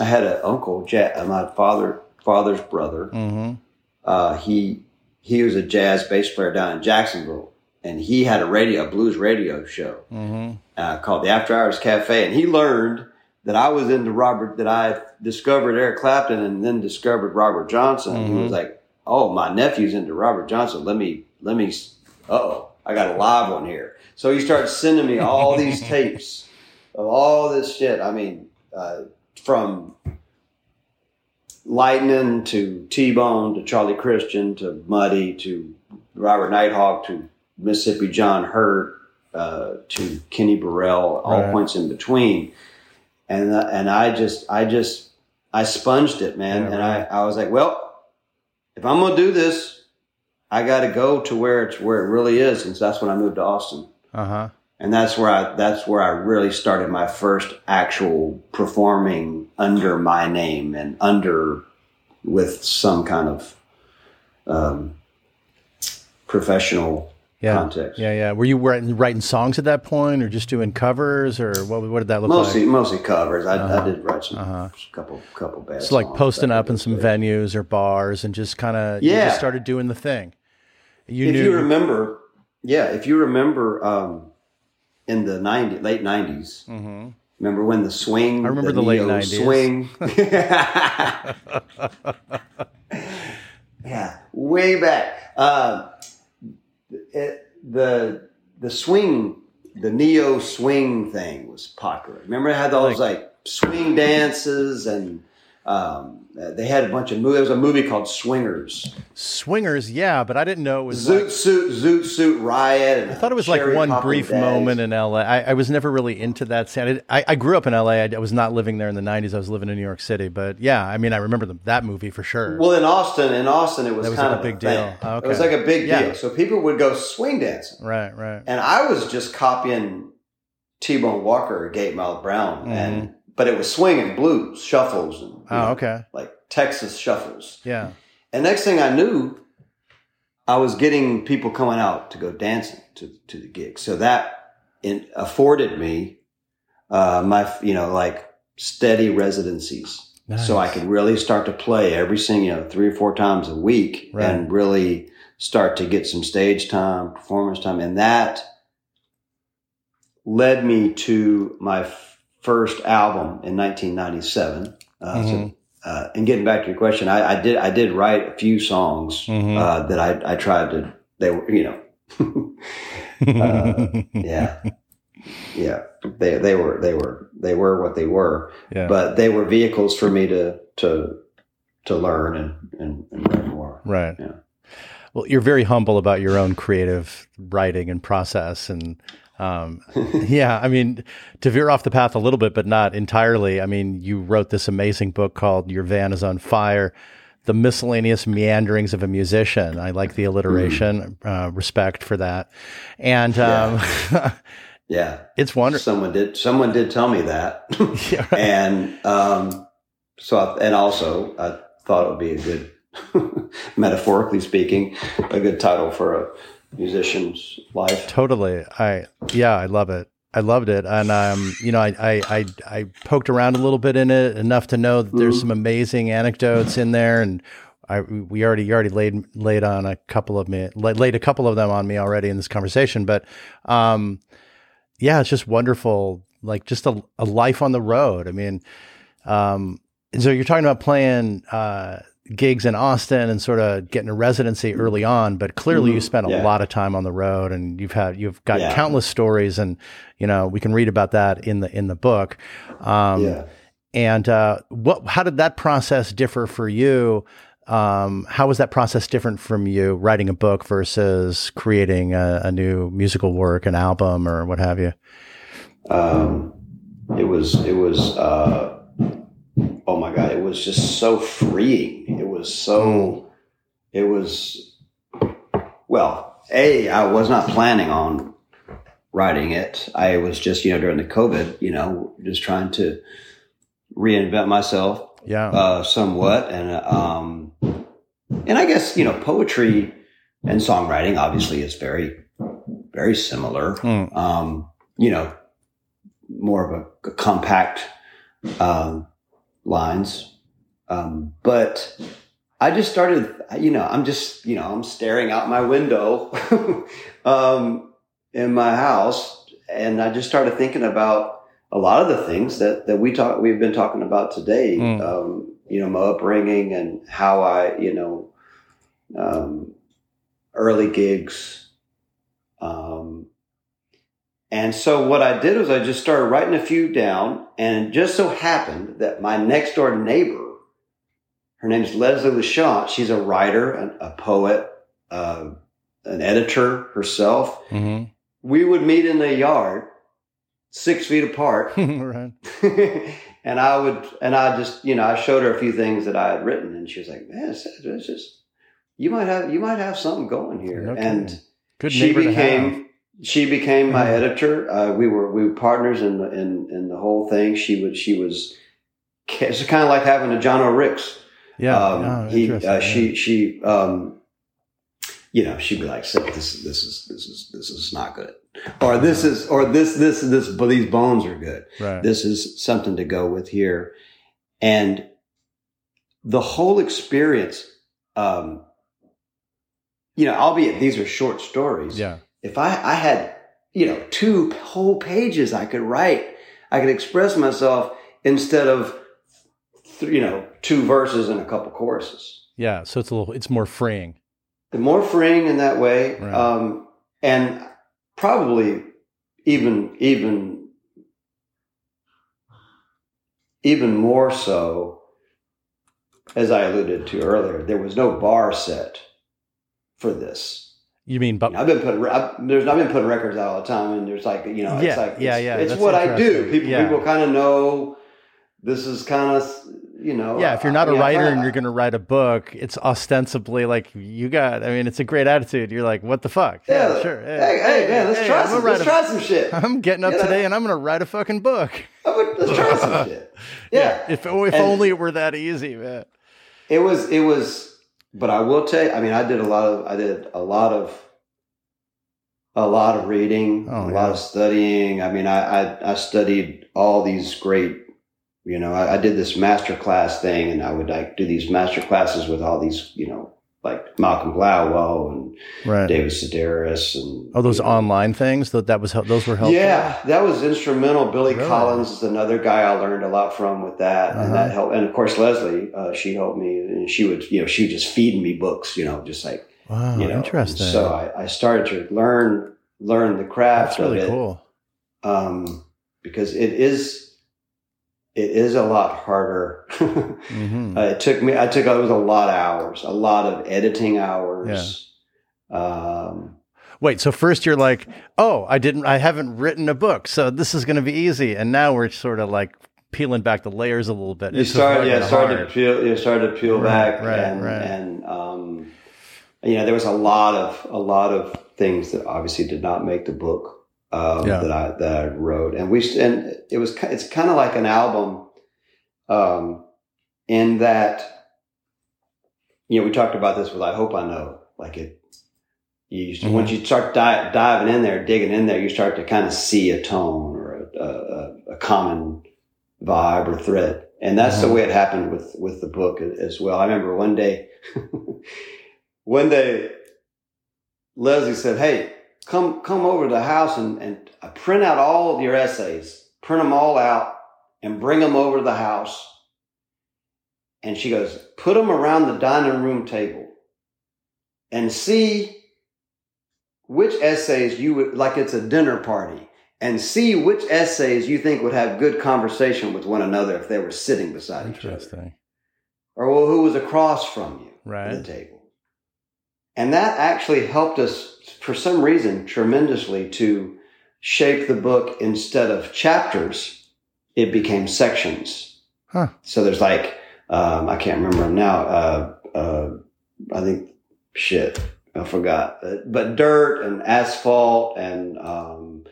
I had an uncle, ja- uh, my father father's brother. hmm Uh, he he was a jazz bass player down in Jacksonville, and he had a radio a blues radio show hmm uh, called the After Hours Cafe, and he learned that I was into Robert, that I discovered Eric Clapton and then discovered Robert Johnson. Mm-hmm. He was like, "Oh, my nephew's into Robert Johnson. Let me, let me. Oh, I got a live one here." So he starts sending me all these tapes of all this shit. I mean, uh, from Lightning to T Bone to Charlie Christian to Muddy to Robert Nighthawk to Mississippi John Hurt uh, to Kenny Burrell, all right. points in between. And uh, and I just I just I sponged it, man. Yeah, and right. I, I was like, well, if I'm gonna do this, I got to go to where it's where it really is, and so that's when I moved to Austin. Uh huh. And that's where I that's where I really started my first actual performing under my name and under with some kind of um, professional yeah. context. Yeah, yeah. Were you writing, writing songs at that point, or just doing covers, or what? What did that look mostly, like? Mostly covers. I, uh-huh. I did write some uh-huh. couple couple bad. So like posting up in some venues or bars, and just kind of yeah, just started doing the thing. You if knew, you remember, yeah, if you remember, um, in the 90, late 90s mm-hmm. Remember when the swing? I remember the, the late nineties swing. yeah, way back. Uh, it, the the swing, the neo swing thing was popular. Remember, it had those like, like swing dances and um, they had a bunch of movies. There was a movie called Swingers. Swingers, yeah, but I didn't know it was Zoot like, Suit, Zoot Suit Riot. I thought it was like one brief days. moment in L.A. I, I, was never really into that scene. I, I, grew up in L.A. I, was not living there in the '90s. I was living in New York City. But yeah, I mean, I remember the, that movie for sure. Well, in Austin, in Austin, it was, was kind like of a big deal. Oh, okay. It was like a big yeah. deal. So people would go swing dancing. Right, right. And I was just copying T-Bone Walker, Gatemouth Brown, mm-hmm. and but it was swinging blues, shuffles, and oh, know, okay, like Texas shuffles. Yeah. And next thing I knew, I was getting people coming out to go dancing to to the gig. So that afforded me uh, my you know like steady residencies. Nice. So I could really start to play every single, you know, three or four times a week right. and really start to get some stage time, performance time. And that led me to my first album in 1997. Uh, mm-hmm. so, uh, and getting back to your question, I, I, did I did write a few songs mm-hmm. uh, that I, I tried to. They were you know, uh, yeah, yeah. They they were they were they were what they were. Yeah. But they were vehicles for me to to to learn and and, and write more. Right. Yeah. Well, you're very humble about your own creative writing and process, and um, yeah, I mean, to veer off the path a little bit, but not entirely. I mean, you wrote this amazing book called Your Van is on Fire The Miscellaneous Meanderings of a Musician. I like the alliteration, mm. uh, respect for that. And, um, yeah. yeah. It's wonderful. Someone did, someone did tell me that. yeah, right. And, um, so, I, and also I thought it would be a good, metaphorically speaking, a good title for a, musician's life. Totally. I yeah, I love it. I loved it, and um, you know, I, I, I I poked around a little bit in it enough to know that there's mm-hmm. some amazing anecdotes in there, and I we already you already laid laid on a couple of me laid a couple of them on me already in this conversation, but um, yeah, it's just wonderful, like just a, a life on the road. I mean, um, so you're talking about playing uh, gigs in Austin and sort of getting a residency early on, but clearly mm-hmm. you spent a yeah. lot of time on the road and you've had you've got yeah. countless stories and you know we can read about that in the in the book. Um, yeah. And uh, what how did that process differ for you? Um, how was that process different from you writing a book versus creating a, a new musical work, an album, or what have you? Um, it was it was. Uh, oh my god, it was just so freeing. It was so, it was, well, a I was not planning on writing it. I was just you know during the COVID, you know, just trying to reinvent myself, yeah, uh, somewhat, and um, and I guess you know poetry and songwriting obviously is very very similar. Mm. Um, you know, more of a, a compact um, lines. Um, but I just started, you know, I'm just, you know, I'm staring out my window um, in my house, and I just started thinking about a lot of the things that that we talk we've been talking about today. Mm. Um, you know, my upbringing and how I, you know, um, early gigs. And so what I did was I just started writing a few down, and it just so happened that my next door neighbor, her name's Leslie LeChamp. She's a writer, an, a poet, uh, an editor herself. hmm We would meet in the yard, six feet apart, right. and I would, and I just, you know, I showed her a few things that I had written, and she was like, "Man, it's, it's just, you might have, you might have something going here." And. Good she became. She became my Mhm. editor. Uh, we were, we were partners in the, in, in the whole thing. She would, she was, it's kind of like having a Jano Rix. Yeah. Um, he, uh, yeah. she, she, um, you know, she'd be like, "This, is this is, this is, this is not good," or "This is, or this, this, this, but these bones are good." Right. This is something to go with here, and the whole experience. Um, you know, albeit these are short stories. yeah. If I, I had, you know, two whole pages I could write, I could express myself instead of, you know, two verses and a couple choruses Yeah. So it's a little, it's more freeing. the more freeing in that way, Right. um, and probably even even even more so, as I alluded to earlier, there was no bar set for this. You mean, but I've been putting I've, there's I've been putting records out all the time, and there's like you know Yeah, it's like yeah, it's, yeah, it's what I do. People Yeah. people kind of know this is kind of you know yeah, if you're not a I- I- writer I- and you're going to write a book, it's ostensibly like you got. I mean, it's a great attitude. You're like, what the fuck? yeah, sure. Hey, hey, man, let's hey, try some. Let's a- try some shit. I'm getting up You know? today and I'm going to write a fucking book. Would- let's try some shit. Yeah. If if And- only it were that easy, man. It was it was but I will tell you, I mean I did a lot of I did a lot of a lot of reading, Oh, a yeah. lot of studying. I mean I I, I studied all these great you know, I, I did this master class thing and I would like do these master classes with all these, you know, like Malcolm Gladwell and Right. David Sedaris and Oh, those you know, online things that that was those were helpful. Yeah, that was instrumental. Billy Really? Collins is another guy I learned a lot from with that, Uh-huh. and that helped. And of course, Leslie, uh, she helped me, and she would, you know, she would just feed me books, you know, just like Wow, you know. interesting. So I, I started to learn learn the craft That's really of it, cool. um, because it is it is a lot harder. hmm Uh, it took me. I took. It was a lot of hours, a lot of editing hours. Um, Wait, so first you're like, oh, I didn't, I haven't written a book, so this is going to be easy, and now we're sort of like peeling back the layers a little bit. You It's started, yeah, started hard. to peel, you started to peel Right, back, right, and right. and um, you know, there was a lot of a lot of things that obviously did not make the book um, Yeah. that I that I wrote, and we and it was it's kind of like an album, um, in that you know we talked about this with I hope I know like it. You Mhm. once you start di- diving in there, digging in there, you start to kind of see a tone or a, a, a common vibe or thread. And that's Mhm. the way it happened with, with the book as well. I remember one day, one day, Leslie said, Hey, come, come over to the house and, and print out all of your essays, print them all out and bring them over to the house. And she goes, put them around the dining room table and see which essays you would, like it's a dinner party and see which essays you think would have good conversation with one another if they were sitting beside each other Interesting. or well, who was across from you Right. at the table. And that actually helped us, for some reason, tremendously to shape the book instead of chapters, it became sections. Huh. So there's like, um, I can't remember them now. Uh, uh, I think, shit, I forgot. Uh, but dirt and asphalt and, um,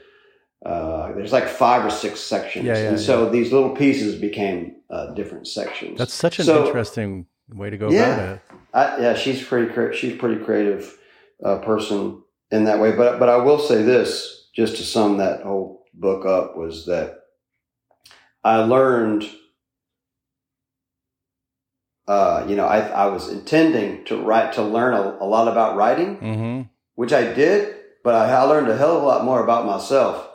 uh, there's like five or six sections. Yeah, yeah, and so these little pieces became uh, different sections. That's such an So- interesting way to go Yeah. about it. I, yeah, she's pretty. cre- She's pretty creative uh, person in that way. But but I will say this, just to sum that whole book up, was that I learned. Uh, you know, I I was intending to write to learn a, a lot about writing, hmm which I did, but I, I learned a hell of a lot more about myself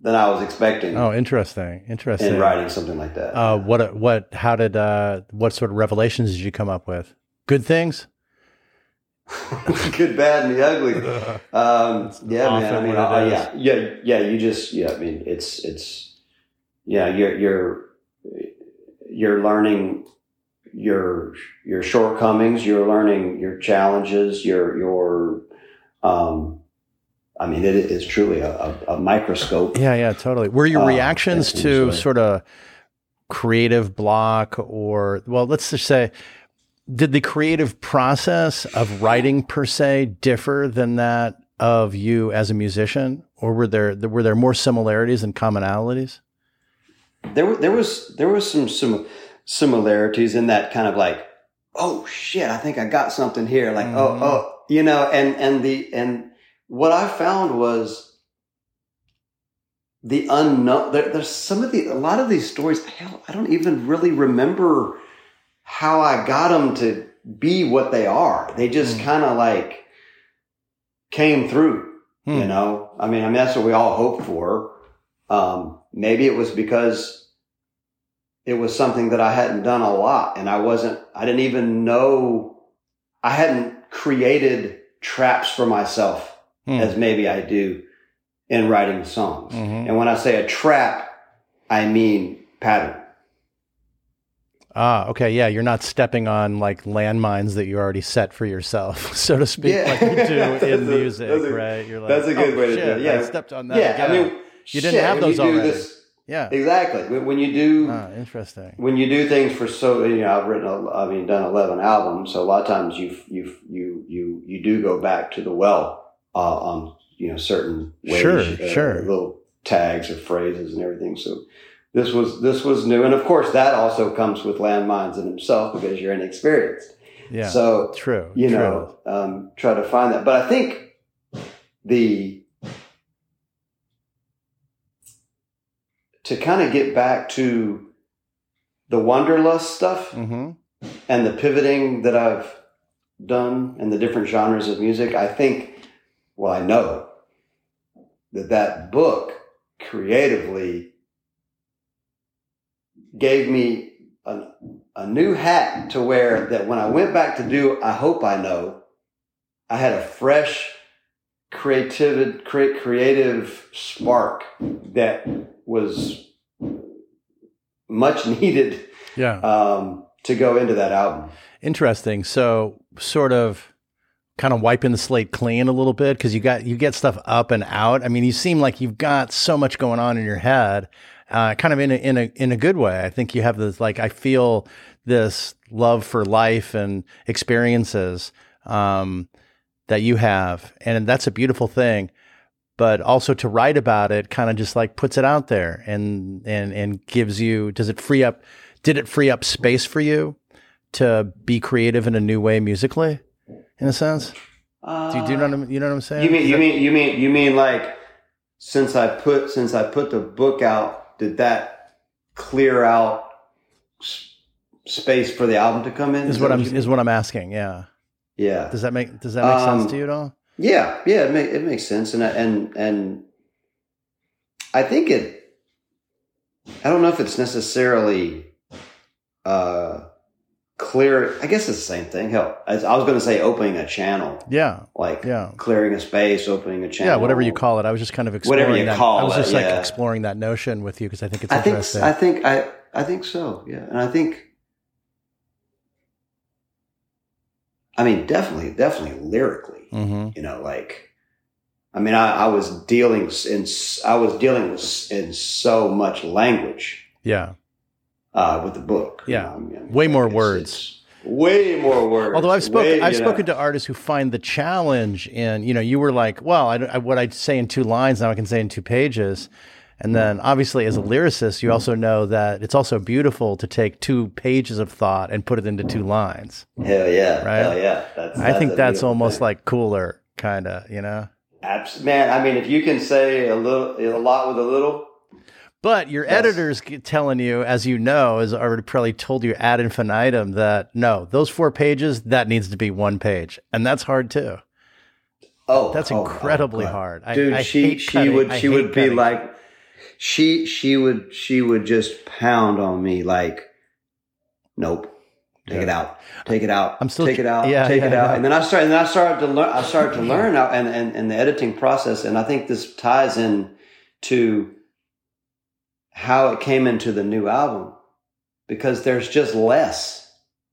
than I was expecting. Oh, interesting, interesting. In writing something like that. Uh, what what how did uh, what sort of revelations did you come up with? Good things. Good, bad, and the ugly. Um, yeah, man. I mean, uh, yeah, yeah, yeah. You just, yeah. I mean, it's, it's, yeah. You're, you're, you're learning your your shortcomings. You're learning your challenges. Your your, um, I mean, it is truly a, a, a microscope. Yeah, yeah, totally. Were your uh, reactions to sort of creative block, or well, let's just say did the creative process of writing per se differ than that of you as a musician, or were there were there more similarities and commonalities? There, there was there was some some similarities in that kind of like, oh shit, I think I got something here. Like, oh, mm-hmm. oh, oh, you know, and and the and what I found was the unknown. There, there's some of the a lot of these stories. Hell, I don't even really remember how I got them to be what they are. They just mm. kind of like came through, mm. you know? I mean, I mean, that's what we all hope for. Um, maybe it was because it was something that I hadn't done a lot and I wasn't, I didn't even know I hadn't created traps for myself mm. as maybe I do in writing songs. Mm-hmm. And when I say a trap, I mean pattern. Ah, okay, yeah, you're not stepping on like landmines that you already set for yourself, so to speak, yeah. like you do in music, a, right? You're like, that's a good oh, way to do it. Yeah, I stepped on that. Yeah, again. I mean, you shit, didn't have those already. This, yeah, exactly. When you do, ah, interesting. When you do things for so, you know, I've written, I mean, done eleven albums, so a lot of times you you you you you do go back to the well uh, on you know certain ways, sure, uh, sure, little tags or phrases and everything. So this was this was new, and of course that also comes with landmines in himself because you're inexperienced. Yeah. So true. You true. know, um, try to find that, but I think the to kind of get back to the wanderlust stuff mm-hmm. and the pivoting that I've done and the different genres of music, I think, well, I know that that book creatively gave me a, a new hat to wear that when I went back to do I Hope I Know, I had a fresh creative, creative spark that was much needed yeah. Um, to go into that album. Interesting. So sort of kind of wiping the slate clean a little bit because you got you get stuff up and out. I mean, you seem like you've got so much going on in your head uh, kind of in a, in a in a good way. I think you have this like I feel this love for life and experiences um, that you have, and that's a beautiful thing. But also to write about it, kind of just like puts it out there and and and gives you. Does it free up? Did it free up space for you to be creative in a new way musically, in a sense? Uh, do, you, do you know what I'm, you know what I'm saying? You mean you mean you mean you mean like since I put since I put the book out did that clear out space for the album to come in? Is, is what I'm is what I'm asking. Yeah. Yeah. Does that make Does that make um, sense to you at all? Yeah. Yeah. It, make, it makes sense, and and and I think it. I don't know if it's necessarily uh, clear. I guess it's the same thing. Hell, I was going to say, opening a channel. Yeah. Like yeah. clearing a space, opening a channel. Yeah, whatever you call it. I was just kind of exploring whatever you that. call I was just it, like yeah. exploring that notion with you because I think it's I interesting. Think, I think I I think so. Yeah, and I think. I mean, definitely, definitely lyrically. Mm-hmm. You know, like, I mean, I, I was dealing in, I was dealing with in so much language. Yeah uh, with the book. Yeah, you know, I mean, way more words. Way more words. Although I've spoken, I've spoken know. to artists who find the challenge in, you know, you were like, well, I, I, what I'd say in two lines now I can say in two pages. And then obviously as a lyricist, you also know that it's also beautiful to take two pages of thought and put it into two lines. Hell yeah. Right. Hell yeah. That's, I think that's almost thing. like cooler kind of, you know? Abs- man, I mean, if you can say a little, a lot with a little, but your yes. editor's telling you, as you know, has already probably told you ad infinitum that no, those four pages that needs to be one page, and that's hard too. Oh, that's oh, incredibly oh, hard, dude. I, I she she cutting. would she would be cutting. like she she would she would just pound on me like, nope, take Yeah. it out, take it out, I'm still- take it out, yeah, take yeah, it out, and then I started and then I started to learn I started to learn out and and and the editing process, and I think this ties in to how it came into the new album because there's just less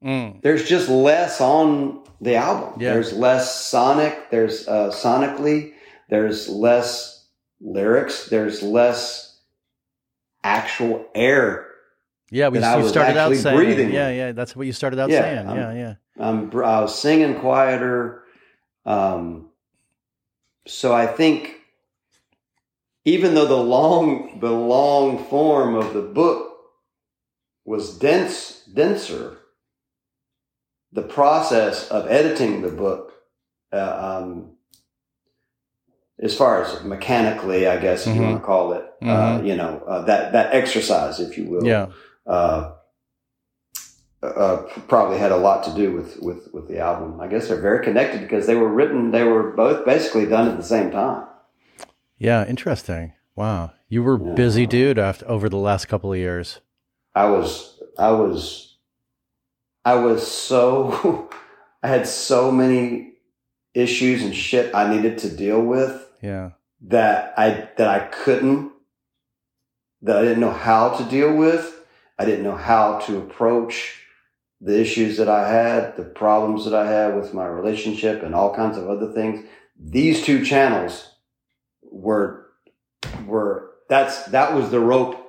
Mm. there's just less on the album. Yeah. There's less sonic. There's uh, sonically. There's less lyrics. There's less actual air. Yeah, we, you started out saying. breathing. Yeah, yeah, that's what you started out Yeah, saying. I'm- yeah, yeah. Br- I was singing quieter. Um, so I think even though the long the long form of the book was dense denser, the process of editing the book, uh, um, as far as mechanically, I guess if you want to call it, uh, Mhm. you know, uh, that that exercise, if you will, Yeah. uh, uh, probably had a lot to do with, with, with the album. I guess they're very connected because they were written, they were both basically done at the same time. Yeah, interesting. Wow. You were Yeah. busy dude after over the last couple of years. I was, I was, I was so, I had so many issues and shit I needed to deal with Yeah. that I, that I couldn't, that I didn't know how to deal with. I didn't know how to approach the issues that I had, the problems that I had with my relationship and all kinds of other things. These two channels were, were, that's, that was the rope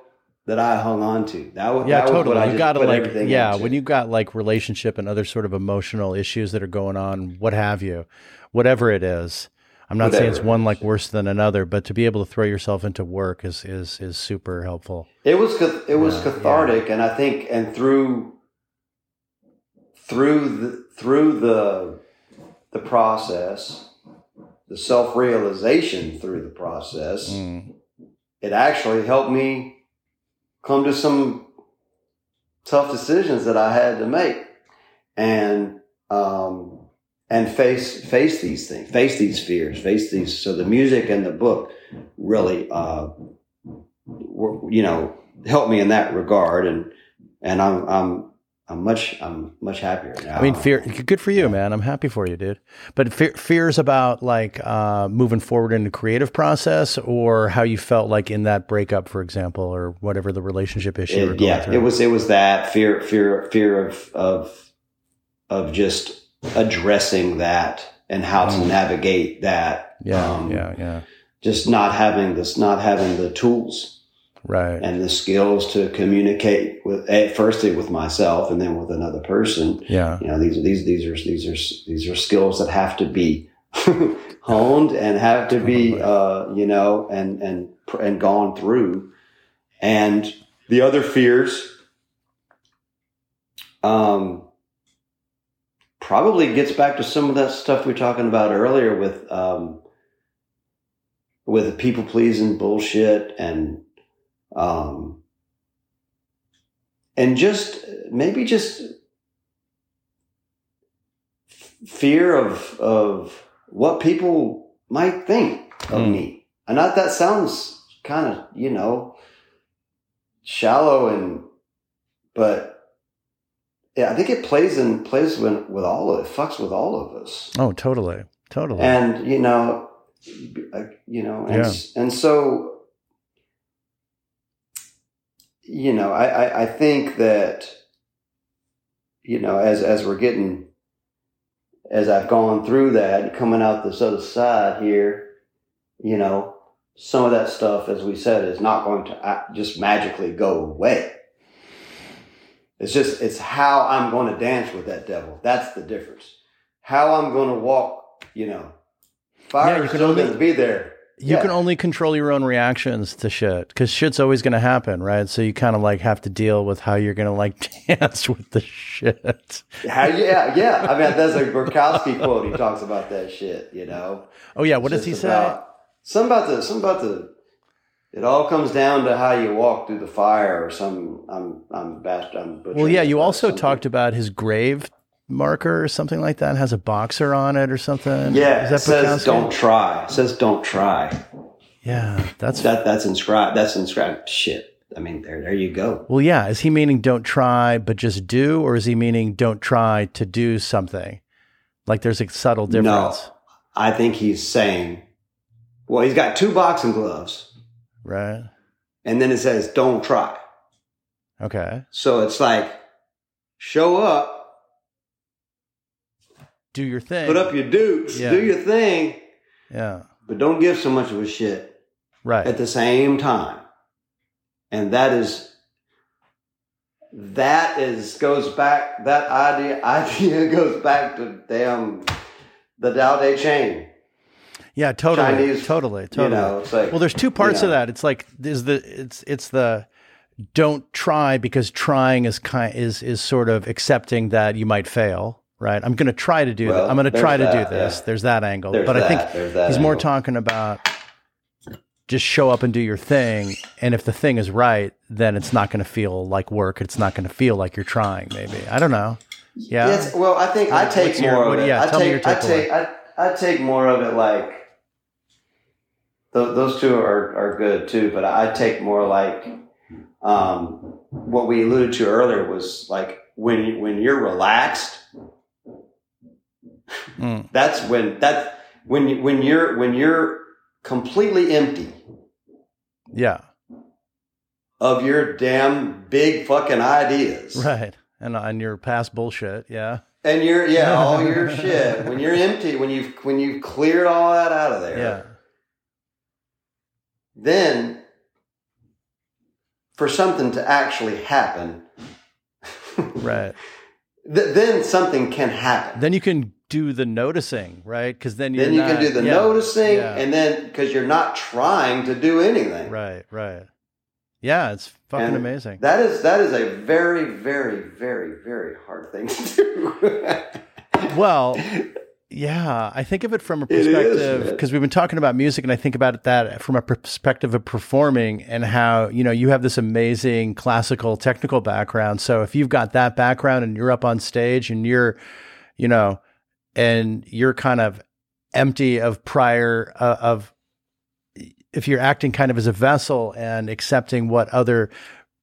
that I hung on to. That was, Yeah, that was totally. I You got to like, yeah, into. when you got like relationship and other sort of emotional issues that are going on, what have you, whatever it is. I'm not saying it's Whatever it one like worse than another, but to be able to throw yourself into work is is is super helpful. It was it was Yeah, cathartic, and I think and through through the through the the process, the self realization through the process, Mm. it actually helped me come to some tough decisions that I had to make, and um, and face face these things, face these fears, face these. So the music and the book really, uh, were, you know, helped me in that regard, and and I'm I'm I'm much I'm much happier now. I mean, fear. Good for you, man. I'm happy for you, dude. But fear, fears about like uh, moving forward in the creative process, or how you felt like in that breakup, for example, or whatever the relationship issue. It, going yeah, through. it was it was that fear fear fear of of of just addressing that and how to Mm. navigate that. Yeah, um, yeah, yeah. Just not having this, not having the tools Right. and the skills to communicate with at firstly with myself and then with another person. yeah. You know, these are these these are these are these are skills that have to be honed and have to be uh, you know and and and gone through. And the other fears um probably gets back to some of that stuff we were talking about earlier with um with people pleasing bullshit and um and just maybe just fear of of what people might think of Mm. me. And not that sounds kind of, you know, shallow and but yeah, I think it plays in plays with, with all of it, fucks with all of us. Oh, totally, totally. And you know, you know, and, Yeah. and so you know, I, I I think that you know, as as we're getting as I've gone through that, coming out this other side here, you know, some of that stuff, as we said, is not going to just magically go away. It's just, it's how I'm going to dance with that devil. That's the difference. How I'm going to walk, you know. Fire Yeah, you is still going to be there. You Yeah. can only control your own reactions to shit because shit's always going to happen, right? So you kind of like have to deal with how you're going to like dance with the shit. How, yeah, yeah. I mean, there's a Bukowski quote. He talks about that shit, you know. Oh yeah, what It's does he just say? about- Some about the some about the. It all comes down to how you walk through the fire, or some. I'm I'm bast. I'm Well, yeah, you also something- talked about his grave marker or something like that. Has a boxer on it or something. Yeah, it is that says Bukowski? don't try. It says don't try. Yeah, that's that that's inscribed. That's inscribed. Shit. I mean, there there you go. Well, yeah. Is he meaning don't try but just do, or is he meaning don't try to do something? Like there's a subtle difference. No, I think he's saying, well, he's got two boxing gloves, right? And then it says don't try. Okay. So it's like show up, do your thing, put up your dukes, yeah. do your thing. Yeah. But don't give so much of a shit. Right. At the same time. And that is that is goes back that idea idea goes back to damn the Tao Te Ching. Yeah, totally, Chinese, totally, totally. You know, like, well, there's two parts you know, of that. It's like is the it's it's the don't try because trying is kind is is sort of accepting that you might fail, right? I'm going to try to do well, that. I'm going to try that, to do this. Yeah. There's that angle, there's but that, I think he's angle. more talking about just show up and do your thing. And if the thing is right, then it's not going to feel like work. It's not going to feel like you're trying. Maybe I don't know. Yeah. Yes. Well, I think I take more your, of it. Yeah. I tell take, me your I take. I, I take more of it like th- those two are are good too, but I take more like um, what we alluded to earlier was like when when you're relaxed. Mm. That's when that when when you're when you're completely empty yeah. Of your damn big fucking ideas. Right. And on your past bullshit. Yeah. And your yeah, all your shit. When you're empty, when you've when you've cleared all that out of there. Yeah. Then for something to actually happen. right. Th- then something can happen. Then you can do the noticing, right? Because then then you not, can do the yeah, noticing, yeah. and then because you're not trying to do anything. Right, right. Yeah, it's fucking and amazing. That is that is a very, very, very, very hard thing to do. well, yeah, I think of it from a perspective because we've been talking about music, and I think about that from a perspective of performing and how you know you have this amazing classical technical background. So if you've got that background and you're up on stage and you're, you know, and you're kind of empty of prior uh, of if you're acting kind of as a vessel and accepting what other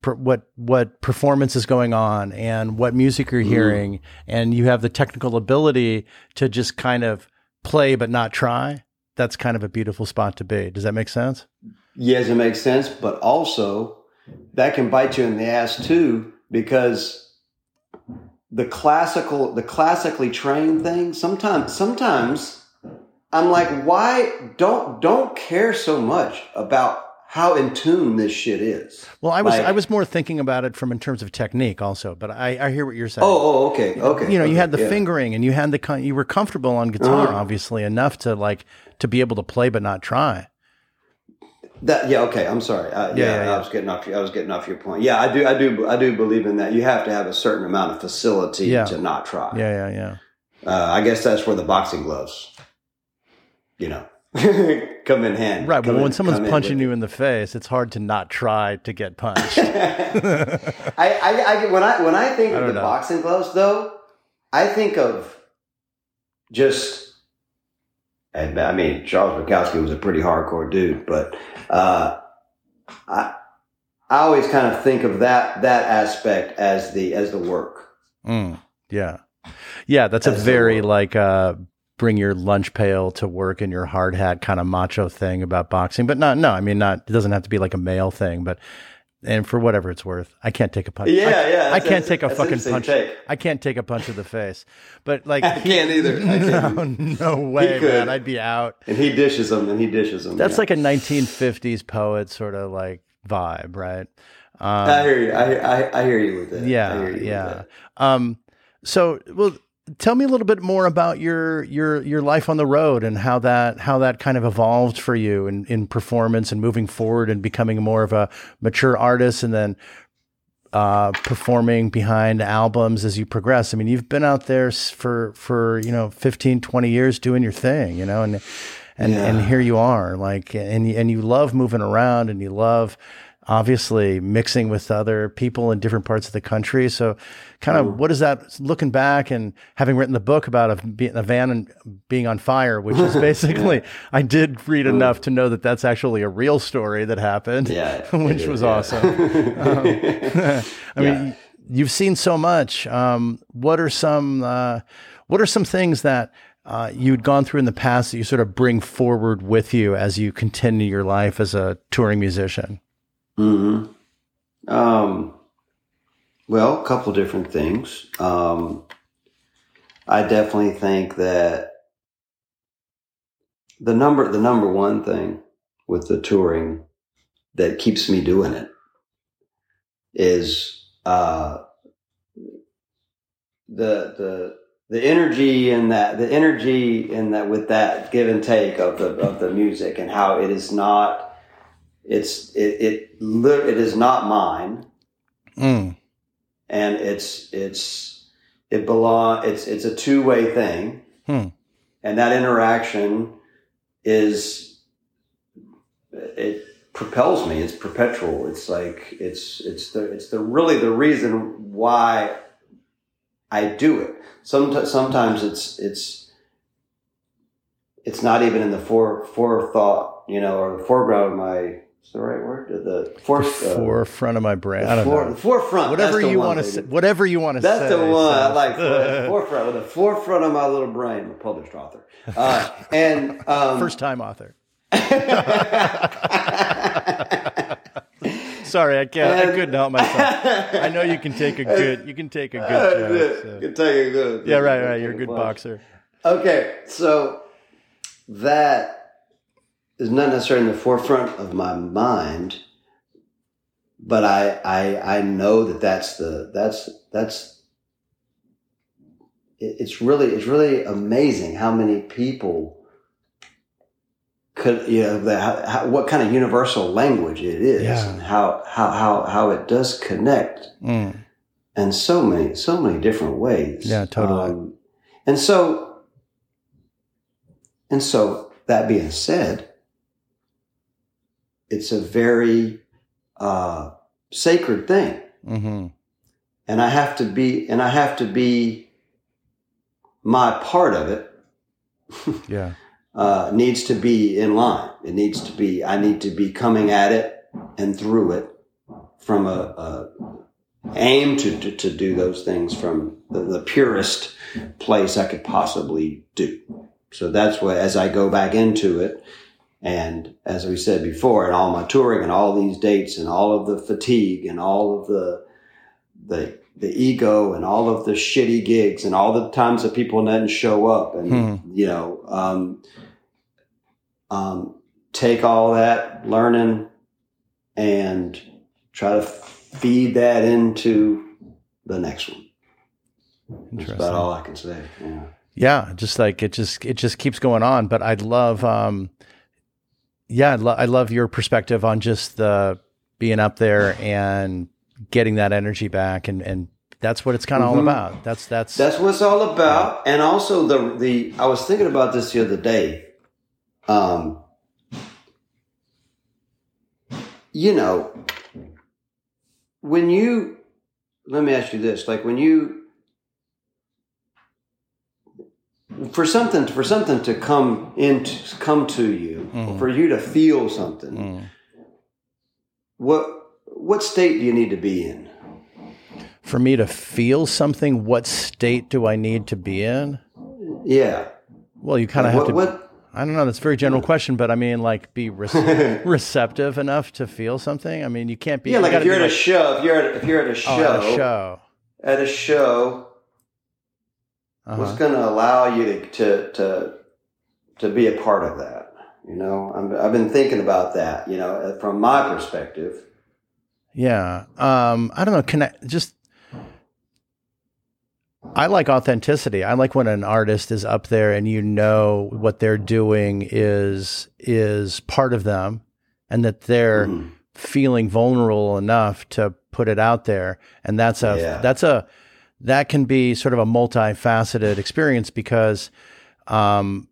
what what performance is going on and what music you're hearing mm. and you have the technical ability to just kind of play but not try that's kind of a beautiful spot to be does that make sense yes it makes sense but also that can bite you in the ass too because the classical the classically trained thing sometimes sometimes i'm like why don't don't care so much about how in tune this shit is well i was like, i was more thinking about it from in terms of technique also but i i hear what you're saying oh, oh okay okay you know okay, you had the yeah. fingering and you had the you were comfortable on guitar uh-huh. obviously enough to like to be able to play but not try that yeah okay I'm sorry. Uh, yeah, yeah, yeah, I was getting off I was getting off your point. Yeah I do I do I do believe in that. You have to have a certain amount of facility yeah. to not try. Yeah yeah yeah. Uh, I guess that's where the boxing gloves you know come in hand right well in, when someone's punching you in the face it's hard to not try to get punched. I, I, I when I when I think I of the know. boxing gloves though I think of just and I mean, Charles Bukowski was a pretty hardcore dude, but uh, I I always kind of think of that that aspect as the as the work. Mm, yeah, yeah, that's as a very like uh, bring your lunch pail to work in your hard hat kind of macho thing about boxing, but not no, I mean not it doesn't have to be like a male thing, but and for whatever it's worth, I can't take a punch. Yeah, I, yeah. I can't take a fucking punch. Take. I can't take a punch to the face. But like, I can't either. I can't. No, no way, man. I'd be out. And he dishes them, and he dishes them. That's yeah. like a 1950s poet sort of like vibe, right? Um, I hear you. I, I, I hear you with that. Yeah, yeah. Um, so, well, tell me a little bit more about your your your life on the road and how that how that kind of evolved for you in, in performance and moving forward and becoming more of a mature artist and then uh, performing behind albums as you progress. I mean, you've been out there for for you know 15, 20 years doing your thing, you know, and and yeah. and here you are, like, and and you love moving around and you love obviously mixing with other people in different parts of the country. So, kind of, what is that looking back and having written the book about a, a van and being on fire, which is basically, yeah. I did read enough to know that that's actually a real story that happened, yeah, which was yeah. awesome. um, I mean, you've seen so much. Um, what are some, uh, what are some things that uh, you'd gone through in the past that you sort of bring forward with you as you continue your life as a touring musician? Hmm. Um. Well, a couple different things. Um, I definitely think that the number the number one thing with the touring that keeps me doing it is uh, the the the energy and that the energy in that with that give and take of the of the music and how it is not it's it it, it is not mine mm. and it's it's it belong it's it's a two-way thing hmm. and that interaction is it propels me it's perpetual it's like it's it's the it's the really the reason why I do it Sometimes, sometimes it's it's it's not even in the fore forethought, you know, or the foreground of my. Is the right word? The, the uh, forefront of my brain. I don't for, know. The forefront. Whatever you want to say. Whatever you want to say. That's the one. I like. the forefront. The forefront of my little brain. I'm a published author. Uh, and um, first time author. Sorry, I can't. And, I couldn't help myself. I know you can take a good. You can take a good joke. So. Can take a good. Yeah, right, right. You're a good boxer. Okay, so that is not necessarily in the forefront of my mind, but I I I know that that's the that's that's it's really it's really amazing how many people could you know the, how, what kind of universal language it is yeah. and how how how how it does connect mm. in so many so many different ways yeah totally um, and so and so that being said it's a very uh, sacred thing mm-hmm. and i have to be and i have to be my part of it yeah uh, needs to be in line. It needs to be, I need to be coming at it and through it from a, a aim to, to, to, do those things from the, the, purest place I could possibly do. So that's what, as I go back into it, and as we said before, and all my touring and all these dates and all of the fatigue and all of the, the the ego and all of the shitty gigs and all the times that people didn't show up and hmm. you know um, um, take all that learning and try to feed that into the next one. That's about all I can say. Yeah. Yeah, just like it just it just keeps going on. But I'd love, um, yeah, I, lo- I love your perspective on just the being up there and getting that energy back, and and that's what it's kind of mm-hmm. all about. That's that's that's what it's all about. Yeah. And also the the I was thinking about this the other day um, you know, when you, let me ask you this, like when you, for something, for something to come into, come to you, mm. for you to feel something, mm. what, what state do you need to be in? For me to feel something, what state do I need to be in? Yeah. Well, you kind of have what, to. What, I don't know. That's a very general question, but I mean, like, be re- receptive enough to feel something. I mean, you can't be. Yeah, like if you're at like, a show, if you're at if you're at a show, oh, at a show, at a show, uh-huh. what's going to allow you to, to to to be a part of that? You know, i have been thinking about that. You know, from my perspective. Yeah, um, I don't know. Can I just I like authenticity. I like when an artist is up there and you know what they're doing is is part of them and that they're mm. feeling vulnerable enough to put it out there. And that's a yeah. that's a that can be sort of a multifaceted experience because um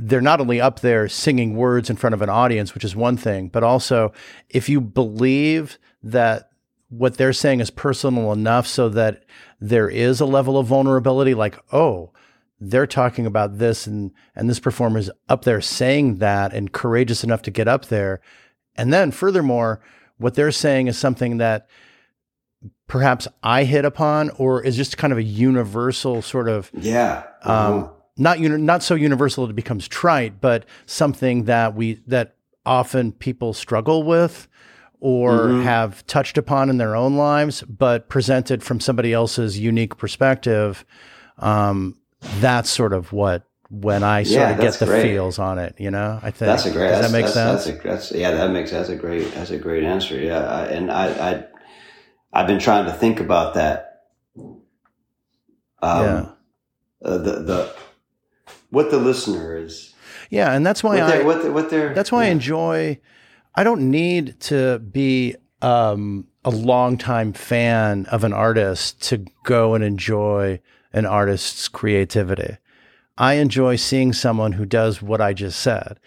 they're not only up there singing words in front of an audience, which is one thing, but also if you believe that what they're saying is personal enough so that there is a level of vulnerability, like, oh, they're talking about this and and this performer is up there saying that and courageous enough to get up there. And then furthermore, what they're saying is something that perhaps I hit upon or is just kind of a universal sort of yeah. Um, uh-huh. not uni- not so universal it becomes trite, but something that we that often people struggle with or mm-hmm. have touched upon in their own lives, but presented from somebody else's unique perspective. Um, that's sort of what when I sort yeah, of get the great. feels on it, you know, I think that's a great. Does that make that's, sense? That's, a, that's, yeah, that makes that's a great that's a great answer. Yeah, I, and I, I I've been trying to think about that. Um, yeah. Uh, the the what the listener is. Yeah, and that's why what I what, what they're that's why yeah. I enjoy. I don't need to be um, a longtime fan of an artist to go and enjoy an artist's creativity. I enjoy seeing someone who does what I just said,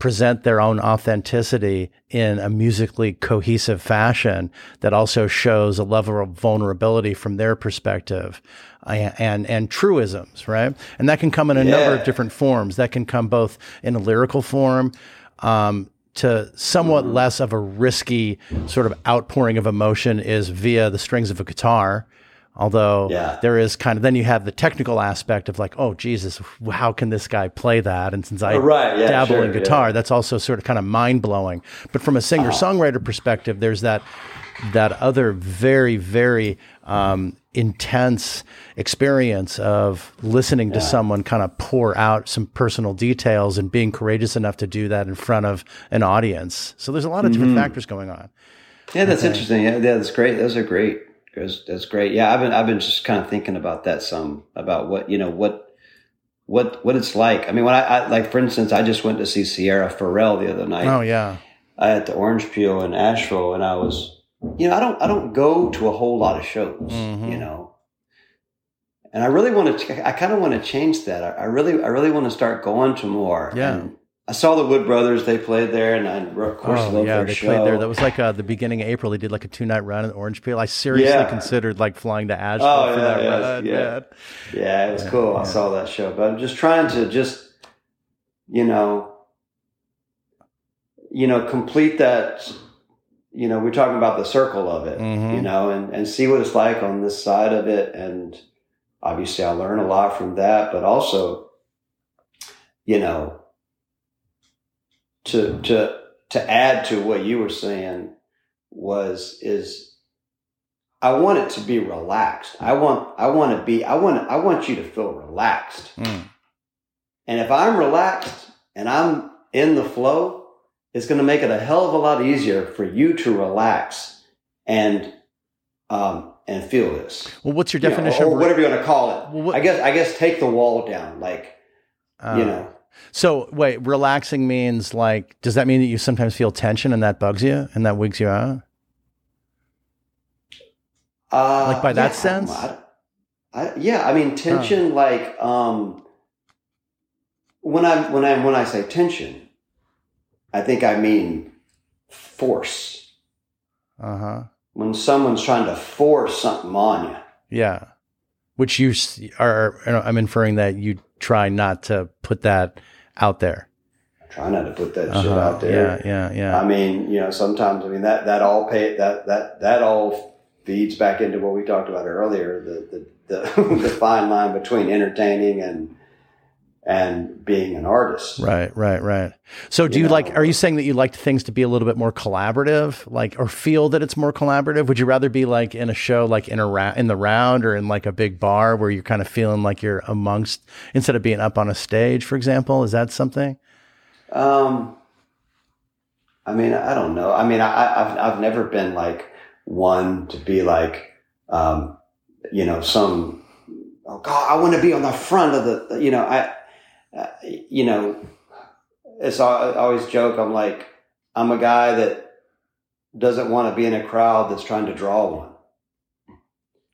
present their own authenticity in a musically cohesive fashion that also shows a level of vulnerability from their perspective and, and, and truisms, right? And that can come in a yeah. number of different forms. That can come both in a lyrical form, um, to somewhat mm-hmm. less of a risky sort of outpouring of emotion is via the strings of a guitar Although yeah. there is kind of then you have the technical aspect of like, oh Jesus, how can this guy play that? And since I oh, right, yeah, dabble sure, in guitar, yeah. that's also sort of kind of mind blowing. But from a singer songwriter uh-huh. perspective, there's that that other very very um, intense experience of listening to someone kind of pour out some personal details and being courageous enough to do that in front of an audience. So there's a lot of different mm-hmm. factors going on. Yeah, that's interesting. Yeah, that's great. Those are great that's, that's great. Yeah, I've been I've been just kind of thinking about that some about what you know what what what it's like. I mean, when I, I like for instance, I just went to see Sierra Farrell the other night. Oh yeah, I at the Orange Peel in Asheville, and I was you know I don't I don't go to a whole lot of shows, mm-hmm. you know, and I really want to I kind of want to change that. I, I, really I really want to start going to more. Yeah. And, I saw the Wood Brothers. They played there, and I of course oh, yeah, their they show. played there. That was like uh, the beginning of April. They did like a two night run in Orange Peel. I seriously yeah. considered like flying to Asheville oh, for yeah, that yeah, run. Yeah, yeah, it was cool. I saw that show, but I'm just trying to just you know, you know, complete that. You know, we're talking about the circle of it. Mm-hmm. You know, and and see what it's like on this side of it, and obviously I learn a lot from that, but also, you know to to to add to what you were saying was is I want it to be relaxed. I want I want to be I want I want you to feel relaxed. Mm. And if I'm relaxed and I'm in the flow, it's going to make it a hell of a lot easier for you to relax and um, and feel this. Well, what's your definition? You know, or, whatever you want to call it. Well, what, I guess I guess take the wall down, like uh, you know. So wait, relaxing means like, does that mean that you sometimes feel tension and that bugs you and that wigs you out? Uh, like by that sense? I, I, yeah, I mean tension. Like um, when I when I when I say tension, I think I mean force. Uh huh. When someone's trying to force something on you. Yeah, which you are. I'm inferring that you try not to put that out there. Try not to put that uh-huh. shit out there. Yeah, yeah, yeah. I mean, you know, sometimes I mean that that all pay that that that all feeds back into what we talked about earlier the the the, the fine line between entertaining and and being an artist. Right, right, right. So do you, you know, like are you saying that you like things to be a little bit more collaborative, like or feel that it's more collaborative? Would you rather be like in a show like in a ra- in the round or in like a big bar where you're kind of feeling like you're amongst instead of being up on a stage, for example? Is that something? Um I mean, I don't know. I mean, I I've I've never been like one to be like um you know, some oh god, I want to be on the front of the you know, I uh, you know, it's I always joke. I'm like, I'm a guy that doesn't want to be in a crowd that's trying to draw one.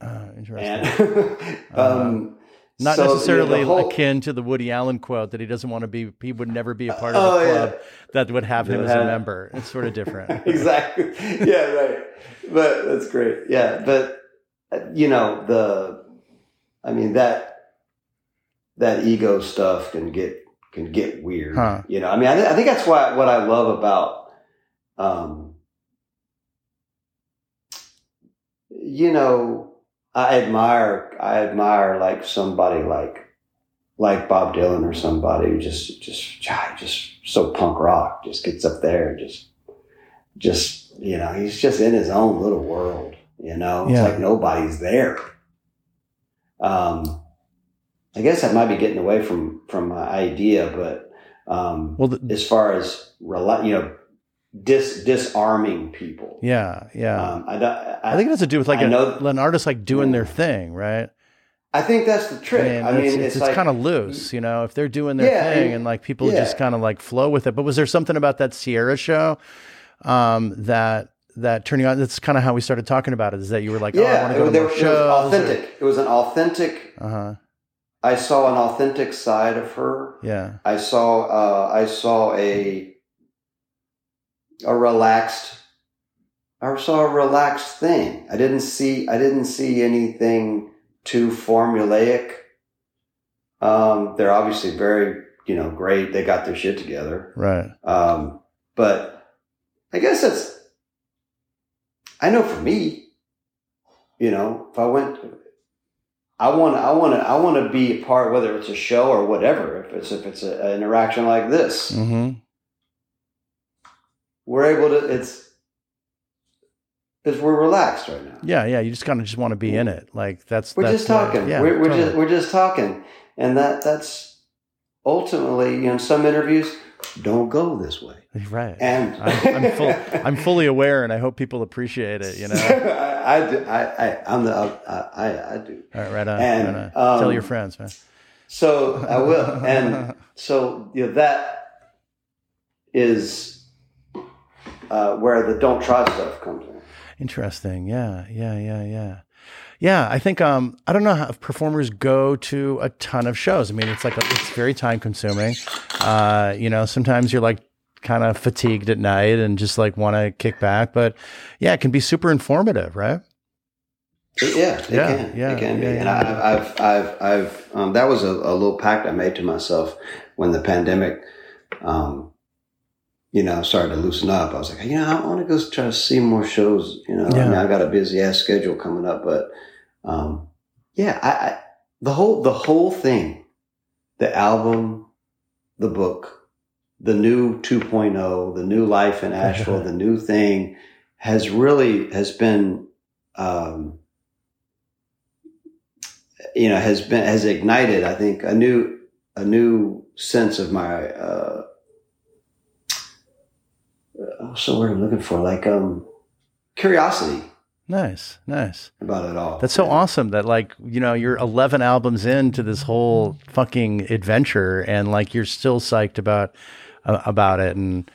Uh, interesting. And, um, uh-huh. Not So, you know, necessarily whole- akin to the Woody Allen quote that he doesn't want to be, he would never be a part of Oh, yeah. club that would have him as a member. It's sort of different. exactly. Yeah, right. But that's great. Yeah, but uh, you know the, I mean that that ego stuff can get can get weird. Huh. You know, I mean, I, th- I think that's why what I love about, um, you know, I admire I admire like somebody like like Bob Dylan or somebody who just just just so punk rock just gets up there and just just you know he's just in his own little world you know Yeah. it's like nobody's there um i guess i might be getting away from from my idea but um Well, the, as far as rela- you know dis disarming people yeah, yeah. um i i, I think it has to do with like I a, know- an artist like doing their thing, right? I think that's the trick i mean, it's, it's, it's, like kind of loose, you know. If they're doing their Yeah, thing and- like people yeah. just kind of like flow with it. But was there something about that Sierra show um, that that turning on? That's kind of how we started talking about it. Is that you were like, oh, I yeah want to go to there more was- it was shows? authentic it was an authentic Uh huh. I saw an authentic side of her Yeah. I saw uh, I saw a a relaxed I saw a relaxed thing. I didn't see I didn't see anything too formulaic. Um, they're obviously very you know great. They got their shit together. Right. Um, but I guess it's I know for me, you know, if I went I want I want to I want to be a part whether it's a show or whatever. If it's if it's a, an interaction like this, Mm-hmm. we're able to. It's because we're relaxed right now. Yeah. Yeah. You just kind of just want to be in it. Like that's We're that's just the- talking. yeah. we're we're totally. just we're just talking, and that that's ultimately you know some interviews don't go this way, right. and I'm, I'm full. I'm fully aware, and I hope people appreciate it. You know. I, I, do- I, I, I'm the, I, I, I do. All right. Right on. And, right on. Tell um, your friends, man. So I will, and so you know that is uh, where the don't try stuff comes in. Interesting. Yeah. Yeah. Yeah. Yeah. Yeah. I think um I don't know how if performers go to a ton of shows. I mean, it's like a, it's very time consuming. Uh, you know, sometimes you're like kind of fatigued at night and just like want to kick back, but yeah, it can be super informative, right? Yeah, it Yeah, can. yeah, it can be. yeah, and yeah. I, I've, I've, I've, um, that was a, a little pact I made to myself when the pandemic, um, you know, started to loosen up. I was like, you know, I want to go try to see more shows. You know, I mean, I got a busy ass schedule coming up, but, um, yeah, I, I, the whole, the whole thing, the album, the book, the new 2.0, the new life in Asheville, the new thing has really, has been, um, you know has been has ignited i think a new a new sense of my uh what's the word i'm looking for like um curiosity Nice. Nice. about it all That's so awesome that like, you know, you're 11 albums into this whole fucking adventure and like you're still psyched about uh, about it and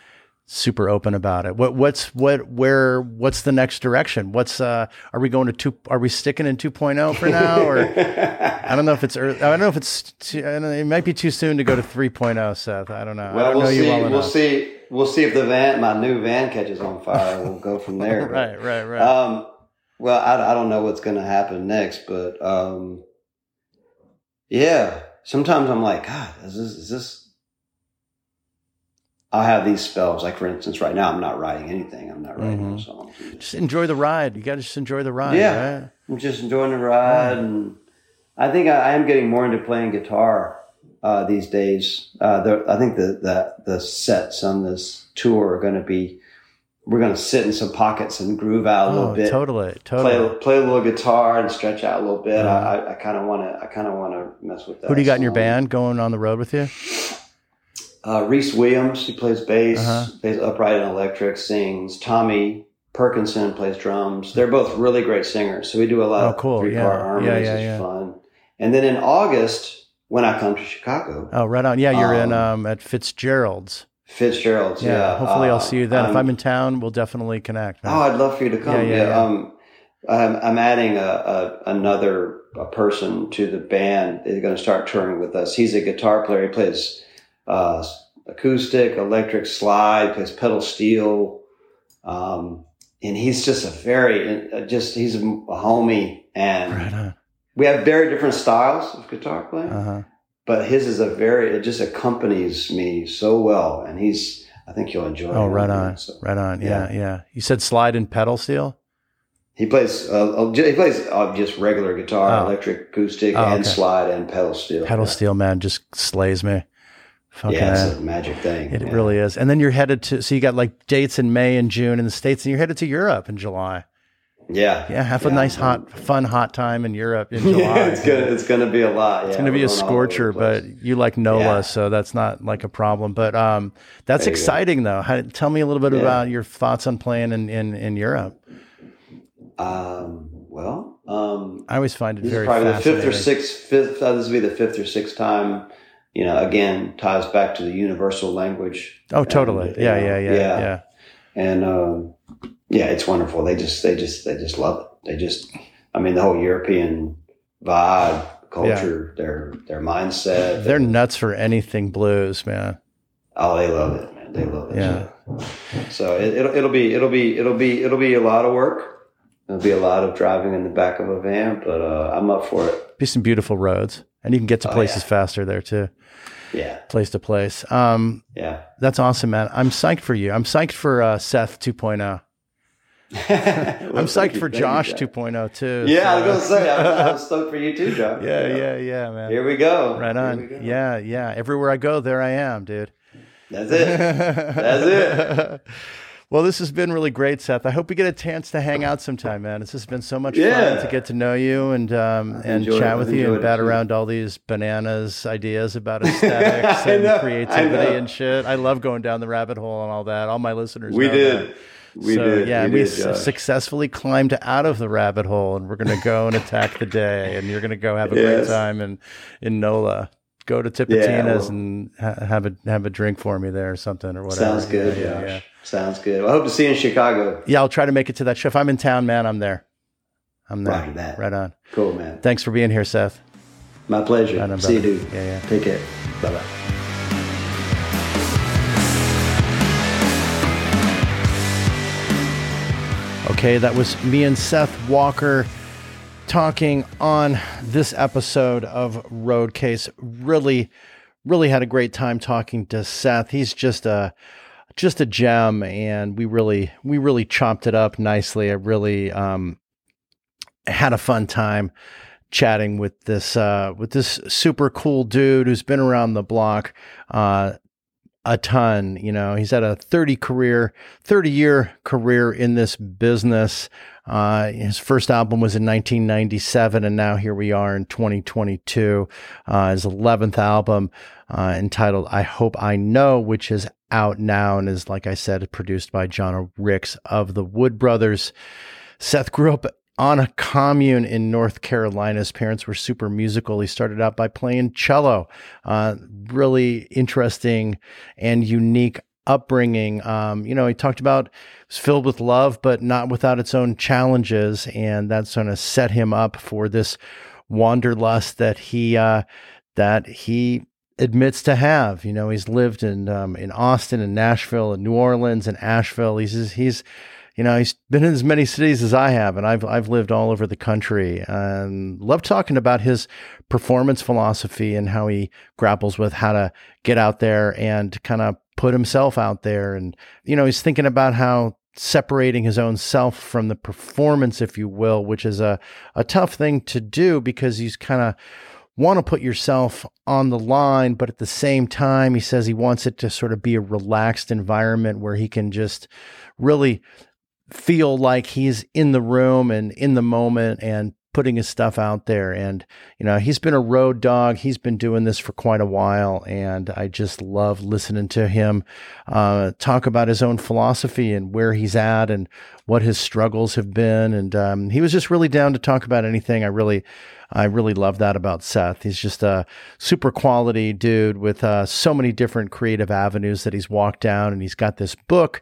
super open about it. What what's what where what's the next direction? What's uh are we going to two are we sticking in 2.0 for now or I don't know if it's early, I don't know if it's too, know, it might be too soon to go to 3.0 Seth. I don't know. I well don't we'll know see you well we'll see we'll see if the van my new van catches on fire we'll go from there right, right, right. um well I, I don't know what's going to happen next but um yeah sometimes i'm like god is this is this i'll have these spells like for instance right now i'm not writing anything i'm not writing Mhm. a song just- just enjoy the ride. You got to just enjoy the ride, Yeah. right? i'm just enjoying the ride and i think i, I am getting more into playing guitar uh, these days uh, the, i think the, the the sets on this tour are going to be we're going to sit in some pockets and groove out a little Oh, bit totally, totally. play play a little guitar and stretch out a little bit. Yeah. I, I, I kind of want to I kind of want to mess with that. Who do you got in your band going on the road with you? Uh, Reese Williams, he plays bass, Uh-huh. plays upright and electric, sings. Tommy Perkinson plays drums. They're both really great singers. So we do a lot Oh, of cool. three Yeah. part harmonies. Yeah, yeah, yeah. fun. And then in August, when I come to Chicago, Oh, right on. Yeah, you're in Um, um at Fitzgerald's. Fitzgerald's. Yeah, Yeah, hopefully I'll uh, see you then. if um, I'm in town, we'll definitely connect. man. Oh, I'd love for you to come. Yeah, Yeah, yeah, yeah. Um, I'm, I'm adding a, a another a person to the band. They're going to start touring with us. He's a guitar player. He plays uh, acoustic, electric slide, plays pedal steel, um, and he's just a very uh, just he's a homie, and right we have very different styles of guitar playing. Uh-huh. But his is a very it just accompanies me so well, and he's I think you'll enjoy. Oh, right on, so, right on. Yeah, yeah, yeah. You said slide and pedal steel. He plays. Uh, uh he plays uh, just regular guitar, oh. electric, acoustic, oh, and slide and pedal steel. Pedal yeah. steel, man, just slays me. Fucking yeah, it's a magic thing. It yeah. really is. And then you're headed to. So you got like dates in May and June in the states, and you're headed to Europe in July. Yeah, yeah. Have a nice, hot, fun, hot time in Europe in July. yeah, it's gonna it's gonna be a lot. it's gonna be a scorcher, but you like NOLA, so that's not like a problem. But um, that's exciting though. How, tell me a little bit about your thoughts on playing in in, in Europe. Um, well, um, I always find it this very is probably the fifth or sixth. Fifth. Uh, this will be the fifth or sixth time. You know, again, ties back to the universal language. Oh, totally. And, yeah, yeah, yeah, yeah, yeah. And um, yeah, it's wonderful. They just, they just, they just love it. They just, I mean, the whole European vibe, culture, yeah. their their mindset. They're nuts for anything blues, man. Oh, they love it, man. They love it. Yeah. So it, will it'll be it'll be it'll be it'll be a lot of work. It'll be a lot of driving in the back of a van, but uh, I'm up for it. Be some beautiful roads, and you can get to places oh, yeah. faster there too. Yeah, place to place. Um, yeah, that's awesome, man. I'm psyched for you. I'm psyched for uh, Seth 2.0. well, I'm psyched for Josh 2.0 too. Yeah, so. I was gonna say I'm, I'm, stoked for you too, Josh. Yeah, yeah, yeah, yeah, man. Here we go. Right on. Go. Yeah, yeah. Everywhere I go, there I am, dude. That's it. That's it. Well, this has been really great, Seth. I hope we get a chance to hang out sometime, man. This has been so much yeah. fun to get to know you and um, and chat with you and bat around all these bananas ideas about aesthetics and know, creativity and shit. I love going down the rabbit hole and all that. All my listeners, we did. That. We so, did. Yeah, we, we did, successfully climbed out of the rabbit hole, and we're going to go and attack the day, and you're going to go have a yes. great time in in NOLA go to Tipitina's yeah, and ha- have a have a drink for me there or something or whatever. Sounds good. Yeah, yeah. Sounds good. Well, I hope to see you in Chicago. Yeah, I'll try to make it to that show. If I'm in town, man, I'm there. I'm there. Roger that. Right on. Cool, man. Thanks for being here, Seth. My pleasure. Right on, see you, dude. Yeah, yeah. Take care. Bye bye. Okay, that was me and Seth Walker talking on this episode of Roadcase. Really, really had a great time talking to Seth. He's just a just a gem, and we really we really chopped it up nicely. I really um, had a fun time chatting with this uh, with this super cool dude who's been around the block. Uh, a ton. You know, he's had a 30 career, 30 year career in this business. Uh, his first album was in 1997, and now here we are in 2022. Uh, his 11th album, uh, entitled I Hope I Know, which is out now and is, like I said, produced by Jano Rix of the Wood Brothers. Seth grew up on a commune in North Carolina. His parents were super musical. He started out by playing cello. Uh, really interesting and unique upbringing. Um, you know, he talked about it was filled with love, but not without its own challenges, and that's going to set him up for this wanderlust that he uh, that he admits to have. You know, he's lived in um, in Austin and Nashville and New Orleans and Asheville. He's he's you know, he's been in as many cities as I have, and I've I've lived all over the country, and love talking about his performance philosophy and how he grapples with how to get out there and kind of put himself out there, and you know, he's thinking about how separating his own self from the performance, if you will, which is a a tough thing to do because he's kind of want to put yourself on the line, but at the same time, he says he wants it to sort of be a relaxed environment where he can just really feel like he's in the room and in the moment and putting his stuff out there. And, you know, he's been a road dog. He's been doing this for quite a while. And I just love listening to him uh, talk about his own philosophy and where he's at and what his struggles have been. And um, he was just really down to talk about anything. I really, I really love that about Seth. He's just a super quality dude with uh, so many different creative avenues that he's walked down. And he's got this book,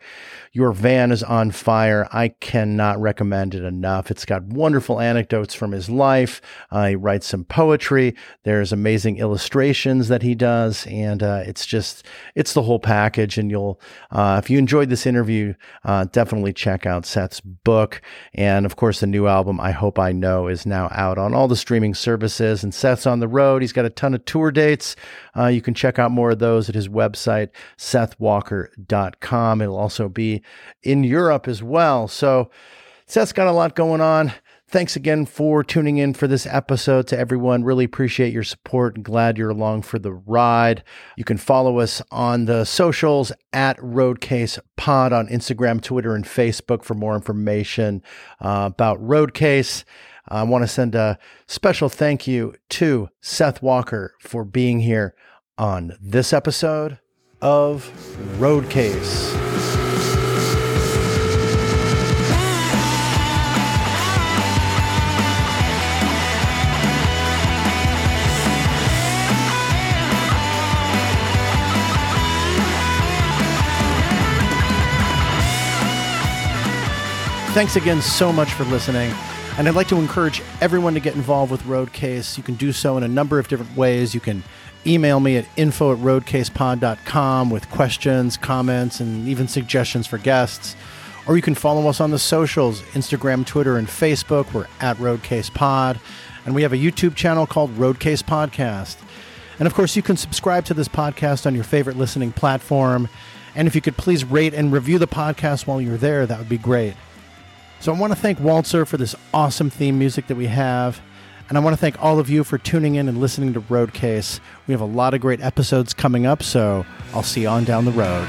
Your Van is on Fire. I cannot recommend it enough. It's got wonderful anecdotes from his life. Uh, he writes some poetry. There's amazing illustrations that he does. And uh, it's just, it's the whole package. And you'll, uh, if you enjoyed this interview, uh, definitely check out Seth's book. And of course, the new album, I Hope I Know, is now out on all the streaming services. And Seth's on the road. He's got a ton of tour dates. Uh, you can check out more of those at his website, sethwalker.com. It'll also be in Europe as well. So Seth's got a lot going on. Thanks again for tuning in for this episode to everyone. Really appreciate your support. And glad you're along for the ride. You can follow us on the socials at Roadcase Pod on Instagram, Twitter, and Facebook for more information uh, about Roadcase. I want to send a special thank you to Seth Walker for being here on this episode of Roadcase. Thanks again so much for listening. And I'd like to encourage everyone to get involved with Roadcase. You can do so in a number of different ways. You can email me at info at roadcasepod.com with questions, comments, and even suggestions for guests. Or you can follow us on the socials Instagram, Twitter, and Facebook. We're at Roadcase Pod. And we have a YouTube channel called Roadcase Podcast. And of course, you can subscribe to this podcast on your favorite listening platform. And if you could please rate and review the podcast while you're there, that would be great. So I want to thank Walzer for this awesome theme music that we have. And I want to thank all of you for tuning in and listening to Roadcase. We have a lot of great episodes coming up, so I'll see you on down the road.